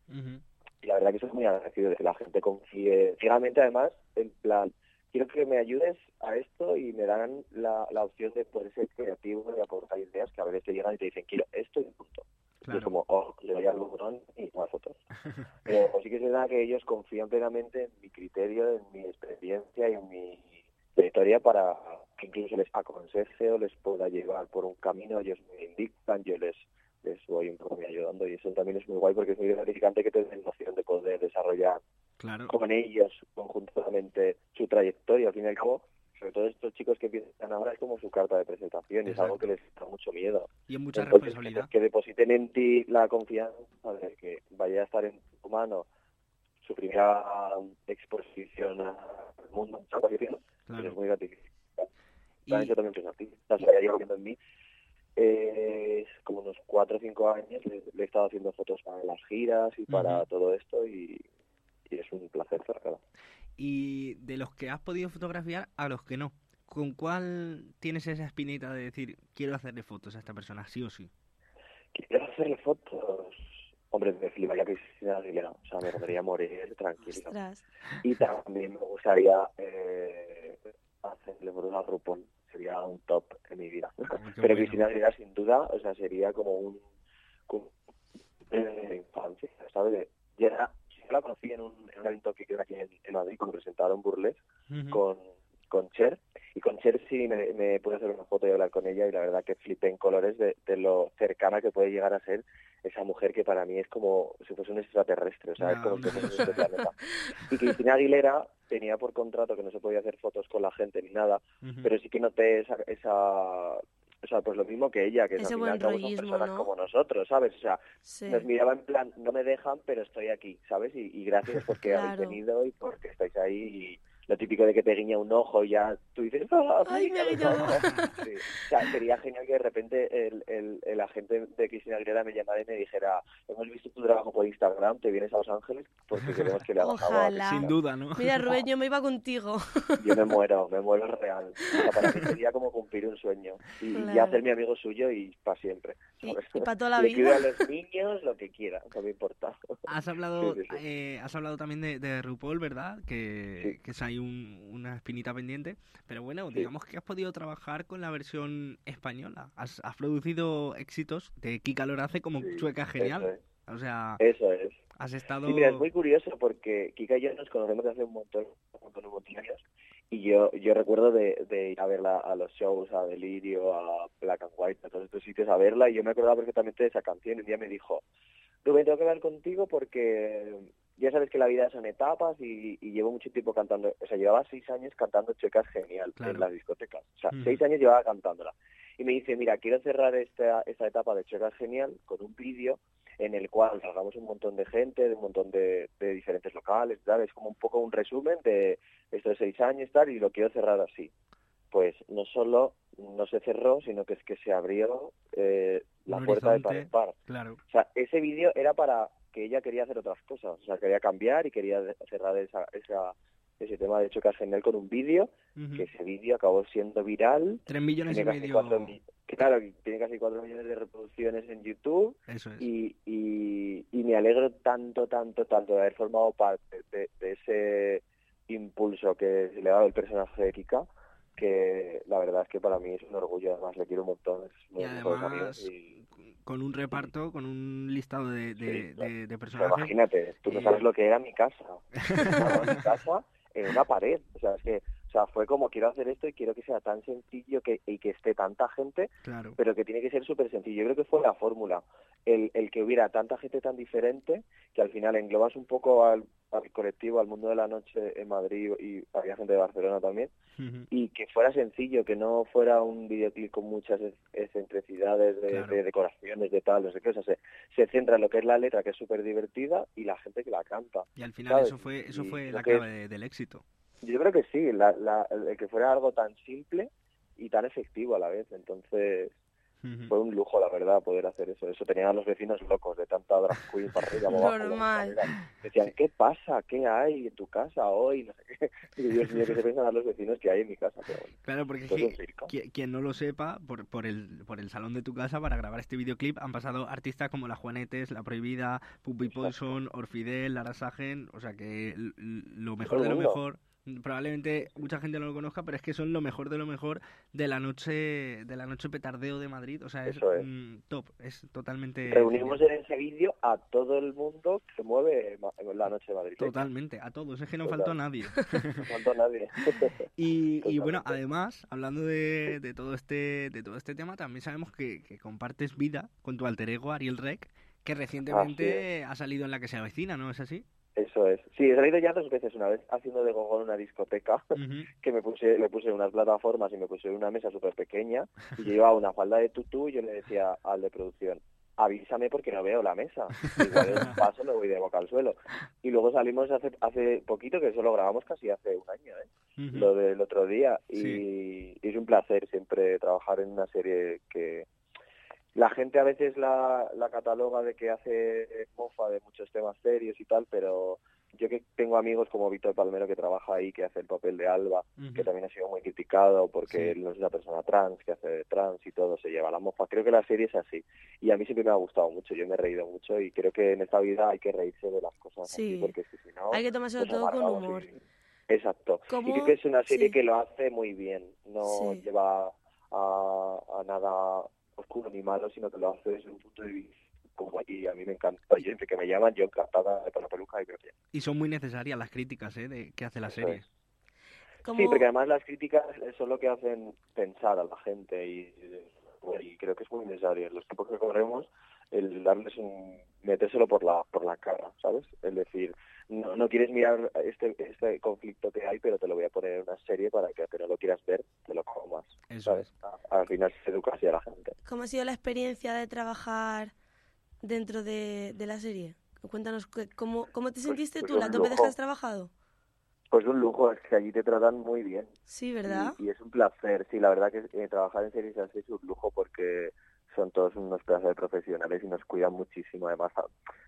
Y la verdad que estoy muy agradecido de que la gente confíe ciegamente, además, en plan, quiero que me ayudes a esto y me dan la, la opción de poder ser creativo y aportar ideas que a veces te llegan y te dicen, quiero esto y punto. Y es como, oh, le doy al botón y más fotos. *laughs* Pero sí que es verdad que ellos confían plenamente en mi criterio, en mi experiencia y en mi trayectoria para que incluso les aconseje o les pueda llevar por un camino, ellos me indican, yo les les voy un poco ayudando y eso también es muy guay porque es muy gratificante que te den noción de poder desarrollar Claro. con ellos conjuntamente su trayectoria. Al fin y al cabo, sobre todo estos chicos que empiezan ahora es como su carta de presentación y es algo que les da mucho miedo. Y es mucha Entonces, responsabilidad. Que, que depositen en ti la confianza de que vaya a estar en tu mano su primera exposición al mundo. Claro. Es muy gratificante. Han hecho también o sea, ya viendo en mí. Eh, como unos cuatro o cinco años le, le he estado haciendo fotos para las giras y para todo esto y, y es un placer, claro. Y de los que has podido fotografiar a los que no. ¿Con cuál tienes esa espinita de decir, quiero hacerle fotos a esta persona, sí o sí? Quiero hacerle fotos. Hombre, me fliparía Cristina Aguilera. O sea, me podría morir tranquilo. Ostras. Y también me gustaría eh, hacerle fotos a RuPaul. Sería un top en mi vida. Pero bueno. Cristina Aguilera, sin duda, o sea, sería como un... como de infancia, ¿sabes? Yo, la conocí en un, en un evento que queda aquí en, en Madrid, como presentaron Burles con, con Cher. Y con Cher sí me, me pude hacer una foto y hablar con ella y la verdad que flipé en colores de, de lo cercana que puede llegar a ser esa mujer que para mí es como si fuese un extraterrestre, o sea, es como si fuese otro planeta. Y Cristina Aguilera tenía por contrato que no se podía hacer fotos con la gente ni nada, pero sí que noté esa, esa o sea, pues lo mismo que ella, que Ese al final cabo son personas ¿no? como nosotros, ¿sabes? O sea, Sí. nos miraba en plan, no me dejan, pero estoy aquí, ¿sabes? Y, y gracias porque habéis Claro. venido y porque estáis ahí y lo típico de que te guiña un ojo y ya tú dices, ¡ah, Ay, me ha guiñado el guiñado. ojo". Sí. O sea, sería genial que de repente el, el, el agente de Cristina Aguilera me llamara y me dijera, hemos visto tu trabajo por Instagram, te vienes a Los Ángeles porque queremos que le hagas Ojalá. Cristina". duda, ¿no? Mira, *laughs* Rubén, yo me iba contigo. *laughs* Yo me muero, me muero real. O sea, para mí sería como cumplir un sueño. Y, y Claro. hacer mi amigo suyo y para siempre. ¿sabes? y pa' toda la Le vida. a los niños lo que quiera, no me importa. Has hablado, Sí, sí, sí. eh, has hablado también de, de RuPaul, ¿verdad? Que, que es ahí un- una espinita pendiente. Pero bueno, digamos que has podido trabajar con la versión española. Has, has producido éxitos de Kika Lorace como Chueca Genial. eso es. O sea, Eso es. has estado... Sí, mira, es muy curioso porque Kika y yo nos conocemos desde hace un montón, un montón, un montón de años. Y yo, yo recuerdo de, de ir a verla a los shows, a Delirio, a Black and White, a todos estos sitios a verla. Y yo me acordaba perfectamente de esa canción. Y un día me dijo, Rubén, tengo que hablar contigo porque ya sabes que la vida son etapas y, y llevo mucho tiempo cantando. O sea, llevaba seis años cantando Chuecas Genial Claro. en las discotecas. O sea, seis años llevaba cantándola. Y me dice, mira, quiero cerrar esta, esta etapa de Chuecas Genial con un vídeo en el cual salgamos un montón de gente, de un montón de, de diferentes locales, tal. Es como un poco un resumen de estos seis años, tal, y lo quiero cerrar así. Pues no solo no se cerró, sino que es que se abrió eh, la puerta de par en par. Claro. O sea, ese vídeo era para que ella quería hacer otras cosas, o sea, quería cambiar y quería cerrar esa, esa, ese tema. De hecho, que genial con un vídeo, que ese vídeo acabó siendo viral. Tres millones y medio. cuatro claro, tiene casi cuatro millones de reproducciones en YouTube. Eso es. Y, y, y me alegro tanto, tanto, tanto de haber formado parte de, de ese impulso que se le ha dado el personaje de Kika, que la verdad es que para mí es un orgullo, además le quiero un montón, es Y además, y- con un reparto, con un listado de, de, Sí, de- de personajes. imagínate, tú no sabes lo que era mi casa. *laughs* Mi casa en una pared. O sea, es que o sea, fue como quiero hacer esto y quiero que sea tan sencillo que, y que esté tanta gente, Claro. pero que tiene que ser súper sencillo. Yo creo que fue la fórmula. El, el que hubiera tanta gente tan diferente que al final englobas un poco al, al colectivo, al mundo de la noche en Madrid y había gente de Barcelona también y que fuera sencillo, que no fuera un videoclip con muchas ex- excentricidades de, Claro. de decoraciones, de tal, no sé qué, o sea, se, se centra en lo que es la letra, que es súper divertida, y la gente que la canta. Y al final ¿sabes? eso fue, eso fue la clave de- del éxito. Yo creo que sí, la, la, el que fuera algo tan simple y tan efectivo a la vez, entonces fue un lujo, la verdad, poder hacer eso. Eso tenían a los vecinos locos de tanta drag queen para arriba, Normal. Decían, ¿qué pasa? ¿Qué hay en tu casa hoy? *laughs* No sé qué. Y Dios mío, ¿qué se piensan los vecinos que hay en mi casa? Pero bueno, Claro, porque que quien no lo sepa, por, por, el, por el salón de tu casa, para grabar este videoclip, han pasado artistas como La Juanetes, La Prohibida, Puppy Poison, Orfidel, Lara Sagen, o sea que lo mejor de lo mejor, probablemente mucha gente no lo conozca, pero es que son lo mejor de lo mejor de la noche de la noche petardeo de Madrid, o sea, es, mm, top, es totalmente... Reunimos genial. en ese vídeo a todo el mundo que mueve ma- la noche de Madrid. Totalmente, a todos, es que no Total. faltó nadie. *laughs* No faltó nadie. *laughs* Y, y bueno, además, hablando de, de todo este de todo este tema, también sabemos que, que compartes vida con tu alter ego Ariel Rec, que recientemente ha salido en la que se avecina, ¿no es así? Eso es. Sí, he salido ya dos veces. Una vez haciendo de gogo en una discoteca, *laughs* que me puse me puse unas plataformas y me puse una mesa súper pequeña y yo llevaba una falda de tutú y yo le decía al de producción, avísame porque no veo la mesa. Igual *laughs* paso me voy de boca al suelo. Y luego salimos hace hace poquito, que eso lo grabamos casi hace un año, ¿eh? Lo del otro día. Y es un placer siempre trabajar en una serie que la gente a veces la, la cataloga de que hace mofa de muchos temas serios y tal, pero yo que tengo amigos como Víctor Palmero que trabaja ahí, que hace el papel de Alba, que también ha sido muy criticado porque Sí. él no es una persona trans, que hace de trans y todo, se lleva la mofa. Creo que la serie es así. Y a mí siempre me ha gustado mucho, yo me he reído mucho y creo que en esta vida hay que reírse de las cosas así, Sí. porque es que si no... Hay que tomárselo nos todo con y- humor. Exacto. Y creo que es una serie Sí. que lo hace muy bien. No lleva a, a nada oscuro ni malo, sino que lo hace desde un punto de vista como y a mí me encanta. Y siempre que me llaman, yo encantada de poner peluca y creo que Y son muy necesarias las críticas ¿eh? de, que hace la Eso serie. es. Sí, porque además las críticas son lo que hacen pensar a la gente y, y creo que es muy necesario. En los tiempos que corremos, el darles un metérselo por la por la cara, ¿sabes? Es decir, no, no quieres mirar este este conflicto que hay, pero te lo voy a poner en una serie para que aunque no lo quieras ver, te lo comas. Eso ¿sabes? A- Al final se educa así a la gente. ¿Cómo ha sido la experiencia de trabajar dentro de, de la serie? Cuéntanos, ¿qué- ¿cómo, cómo te sentiste pues tú las dos veces que has trabajado? Pues un lujo, es que allí te tratan muy bien. Sí, ¿verdad? Y, y es un placer, sí, la verdad que eh, trabajar en series así es un lujo porque son todos unos pedazos de profesionales y nos cuidan muchísimo, además,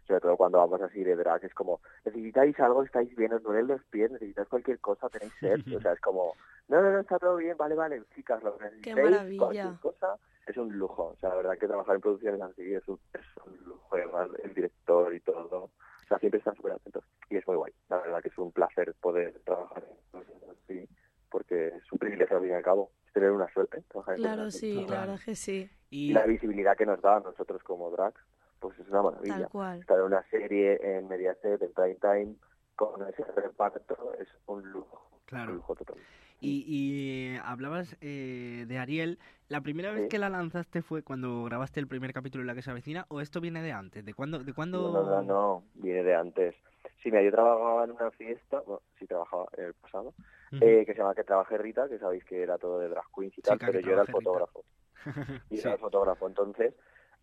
sobre todo cuando vamos así de drag, es como, necesitáis algo, estáis bien, os duelen los pies, necesitáis cualquier cosa, tenéis sed, o sea, es como, no, no, no, está todo bien, vale, vale, chicas, lo que necesitéis, cualquier cosa, es un lujo, o sea, la verdad que trabajar en producciones así es un, es un lujo, además, el director y todo, o sea, siempre están súper atentos y es muy guay, la verdad que es un placer poder trabajar en producciones así, porque es un privilegio al fin y al cabo, tener una suerte trabajar en Claro, sí, la verdad que sí. Y la visibilidad que nos da a nosotros como drags, pues es una maravilla. Tal cual. Estar en una serie en Mediaset, en prime time, con ese reparto, es un lujo. Claro. Un lujo total. Y, y hablabas eh, de Ariel. ¿La primera vez Sí. que la lanzaste fue cuando grabaste el primer capítulo de La que se avecina o esto viene de antes? ¿De cuándo? De cuándo... No, no, no, no, viene de antes. Sí, mira, yo trabajaba en una fiesta, bueno, sí trabajaba en el pasado, Eh, que se llama Que Trabaje Rita, que sabéis que era todo de drag queens y tal, pero yo era el fotógrafo. *laughs* y era el fotógrafo. Entonces,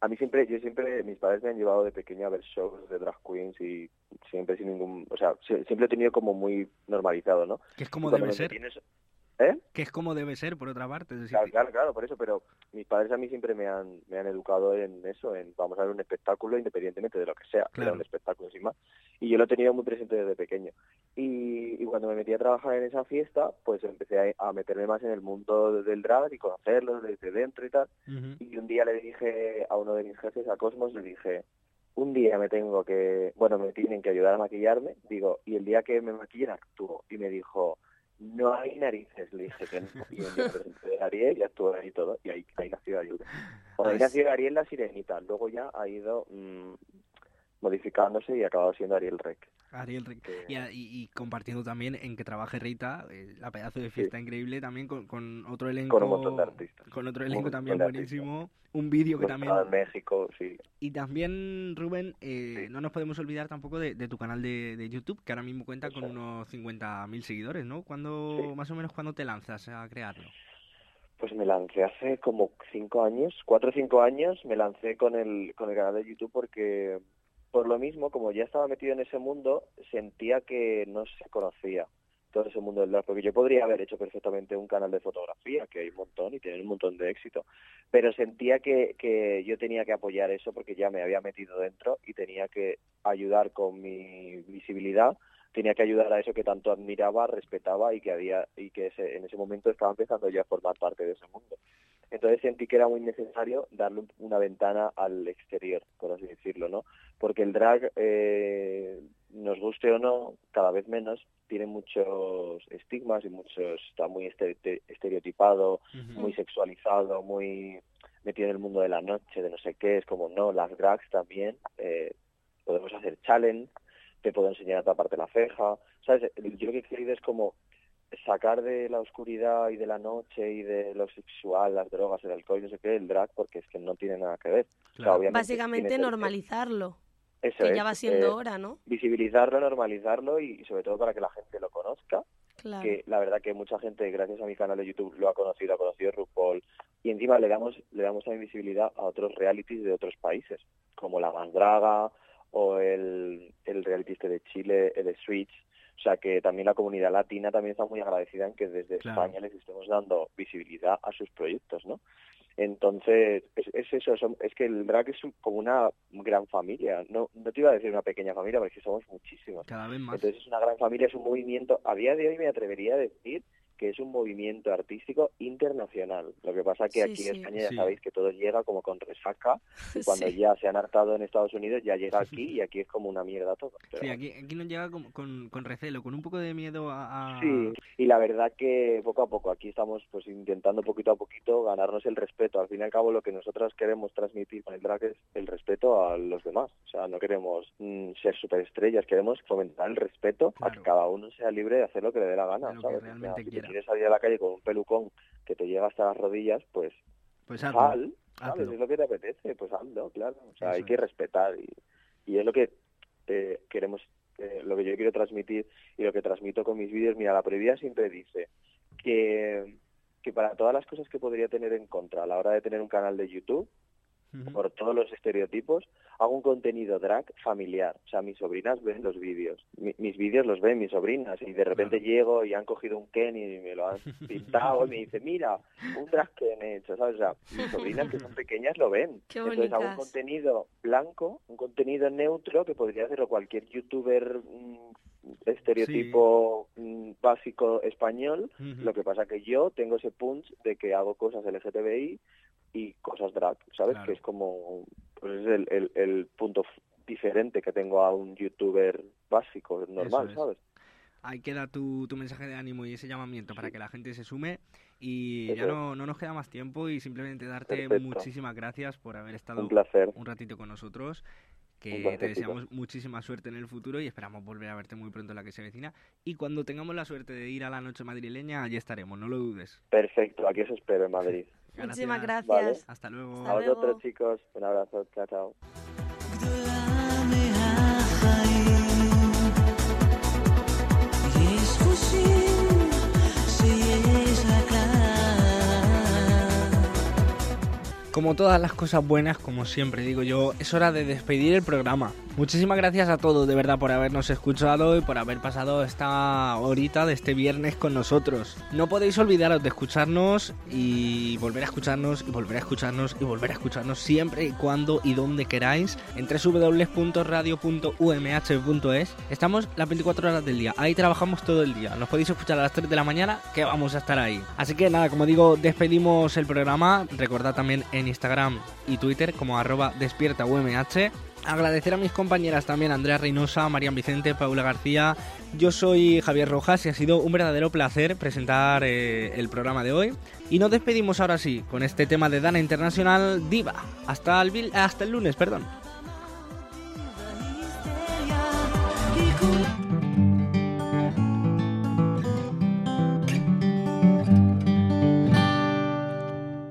a mí siempre, yo siempre, mis padres me han llevado de pequeño a ver shows de drag queens y siempre sin ningún, o sea, sie- siempre he tenido como muy normalizado, ¿no? Que es como debe ser. ¿Eh? Que es como debe ser, por otra parte. es decir, Claro, claro, claro, por eso, pero mis padres a mí siempre me han, me han educado en eso, en vamos a ver un espectáculo independientemente de lo que sea, que era Claro. un espectáculo sin más. Y yo lo he tenido muy presente desde pequeño. Y, y cuando me metí a trabajar en esa fiesta, pues empecé a, a meterme más en el mundo del drag y conocerlo desde dentro y tal. Y un día le dije a uno de mis jefes, a Cosmos, le dije, un día me tengo que, bueno, me tienen que ayudar a maquillarme, digo, y el día que me maquillen actúo. Y me dijo, no hay narices, le dije que no. Y un día presenté de Ariel y actué ahí todo, y ahí, ahí nació Ariel. Bueno, ahí Ah, nació Ariel la sirenita, luego ya ha ido mm, modificándose y acabado siendo Ariel Rec. Ariel Rick. Y, a- y- y compartiendo también en que trabaje Rita, eh, la pedazo de fiesta increíble también con, con otro elenco. Con un montón de artistas. Con otro elenco también buenísimo. Un vídeo que también. en México, sí. Y también, Rubén, eh, no nos podemos olvidar tampoco de, de tu canal de, de YouTube, que ahora mismo cuenta con unos 50.000 seguidores, ¿no? ¿Cuándo, más o menos, cuándo te lanzas a crearlo? Pues me lancé hace como cinco años, cuatro o cinco años, me lancé con el, con el canal de YouTube porque por lo mismo, como ya estaba metido en ese mundo, sentía que no se conocía todo ese mundo del drag, porque yo podría haber hecho perfectamente un canal de fotografía, que hay un montón y tiene un montón de éxito, pero sentía que, que yo tenía que apoyar eso porque ya me había metido dentro y tenía que ayudar con mi visibilidad, tenía que ayudar a eso que tanto admiraba, respetaba y que había y que ese- en ese momento estaba empezando ya a formar parte de ese mundo. Entonces sentí que era muy necesario darle un- una ventana al exterior, por así decirlo, ¿no? Porque el drag, eh, nos guste o no, cada vez menos, tiene muchos estigmas y muchos, está muy este- estereotipado, muy sexualizado, muy metido en el mundo de la noche, de no sé qué, es como, no, las drags también, eh, podemos hacer challenge, te puedo enseñar a taparte la ceja, ¿sabes? Yo lo que he querido es como sacar de la oscuridad y de la noche y de lo sexual, las drogas, el alcohol y no sé qué, el drag, porque es que no tiene nada que ver. O sea, obviamente Básicamente normalizarlo, eso que es, ya va siendo eh, hora, ¿no? Visibilizarlo, normalizarlo y, y sobre todo para que la gente lo conozca. Claro. Que la verdad que mucha gente, gracias a mi canal de YouTube, lo ha conocido, ha conocido RuPaul. Y encima le damos, le damos también visibilidad a otros realities de otros países, como La Mandraga o el, el reality este de Chile, el de Switch. O sea que también la comunidad latina también está muy agradecida en que desde Claro. España les estemos dando visibilidad a sus proyectos, ¿no? Entonces, es, es eso, son- es que el drag es un- como una gran familia. No, no te iba a decir una pequeña familia, porque somos muchísimos. Cada vez más. Entonces es una gran familia, es un movimiento, a día de hoy me atrevería a decir que es un movimiento artístico internacional. Lo que pasa que Sí, aquí sí. en España ya Sí. sabéis que todo llega como con resaca y *laughs* cuando Sí. ya se han hartado en Estados Unidos ya llega aquí y aquí es como una mierda todo. Pero- Sí, aquí, aquí nos llega con, con, con recelo, con un poco de miedo a... a- Sí, y la verdad que poco a poco aquí estamos pues intentando poquito a poquito ganarnos el respeto. Al fin y al cabo lo que nosotros queremos transmitir con el drag es el respeto a los demás. O sea, no queremos mm, ser superestrellas, queremos fomentar el respeto a que cada uno sea libre de hacer lo que le dé la gana, lo que ¿sabes? O sea, realmente quiera. Quieres salir a la calle con un pelucón que te llega hasta las rodillas, pues Pues sal, hazlo, ¿sabes? hazlo. Es lo que te apetece, pues hazlo, claro. O sea, hay que respetar y, y es lo que eh, queremos, eh, lo que yo quiero transmitir y lo que transmito con mis vídeos. Mira, la previa siempre dice que, que para todas las cosas que podría tener en contra a la hora de tener un canal de YouTube, por todos los estereotipos, hago un contenido drag familiar. O sea, mis sobrinas ven los vídeos. Mi- mis vídeos los ven mis sobrinas y de repente llego y han cogido un Ken y me lo han *laughs* pintado y me dice, mira, un drag Ken he hecho, ¿sabes? O sea, mis sobrinas que son pequeñas lo ven. Qué Entonces hago un contenido blanco, un contenido neutro que podría hacerlo cualquier youtuber mm, estereotipo mm, básico español. Lo que pasa que yo tengo ese punch de que hago cosas LGTBI y cosas drag, ¿sabes? Claro. Que es como pues es el, el, el punto diferente que tengo a un youtuber básico, normal, es. ¿sabes? Ahí queda tu, tu mensaje de ánimo y ese llamamiento para que la gente se sume. Y Eso ya no, no nos queda más tiempo y simplemente darte Perfecto. muchísimas gracias por haber estado Un placer. un ratito con nosotros. Que te deseamos muchísima suerte en el futuro y esperamos volver a verte muy pronto en la que se vecina. Y cuando tengamos la suerte de ir a la noche madrileña, allí estaremos, no lo dudes. Perfecto, aquí os espero en Madrid. *laughs* Muchísimas Gracias. gracias. Hasta luego. A vosotros, chicos, un abrazo, chao, chao. Como todas las cosas buenas, como siempre digo yo, es hora de despedir el programa. Muchísimas gracias a todos, de verdad, por habernos escuchado y por haber pasado esta horita de este viernes con nosotros. No podéis olvidaros de escucharnos y volver a escucharnos y volver a escucharnos y volver a escucharnos siempre y cuando y donde queráis en www.radio.umh.es. Estamos las 24 horas del día, ahí trabajamos todo el día. Nos podéis escuchar a las 3 de la mañana que vamos a estar ahí. Así que nada, como digo, despedimos el programa. Recordad también en Instagram y Twitter como arroba despierta UMH. Agradecer a mis compañeras también, Andrea Reynosa, Marian Vicente, Paula García. Yo soy Javier Rojas y ha sido un verdadero placer presentar eh, el programa de hoy. Y nos despedimos ahora sí con este tema de Dana Internacional Diva. Hasta el, hasta el lunes, perdón.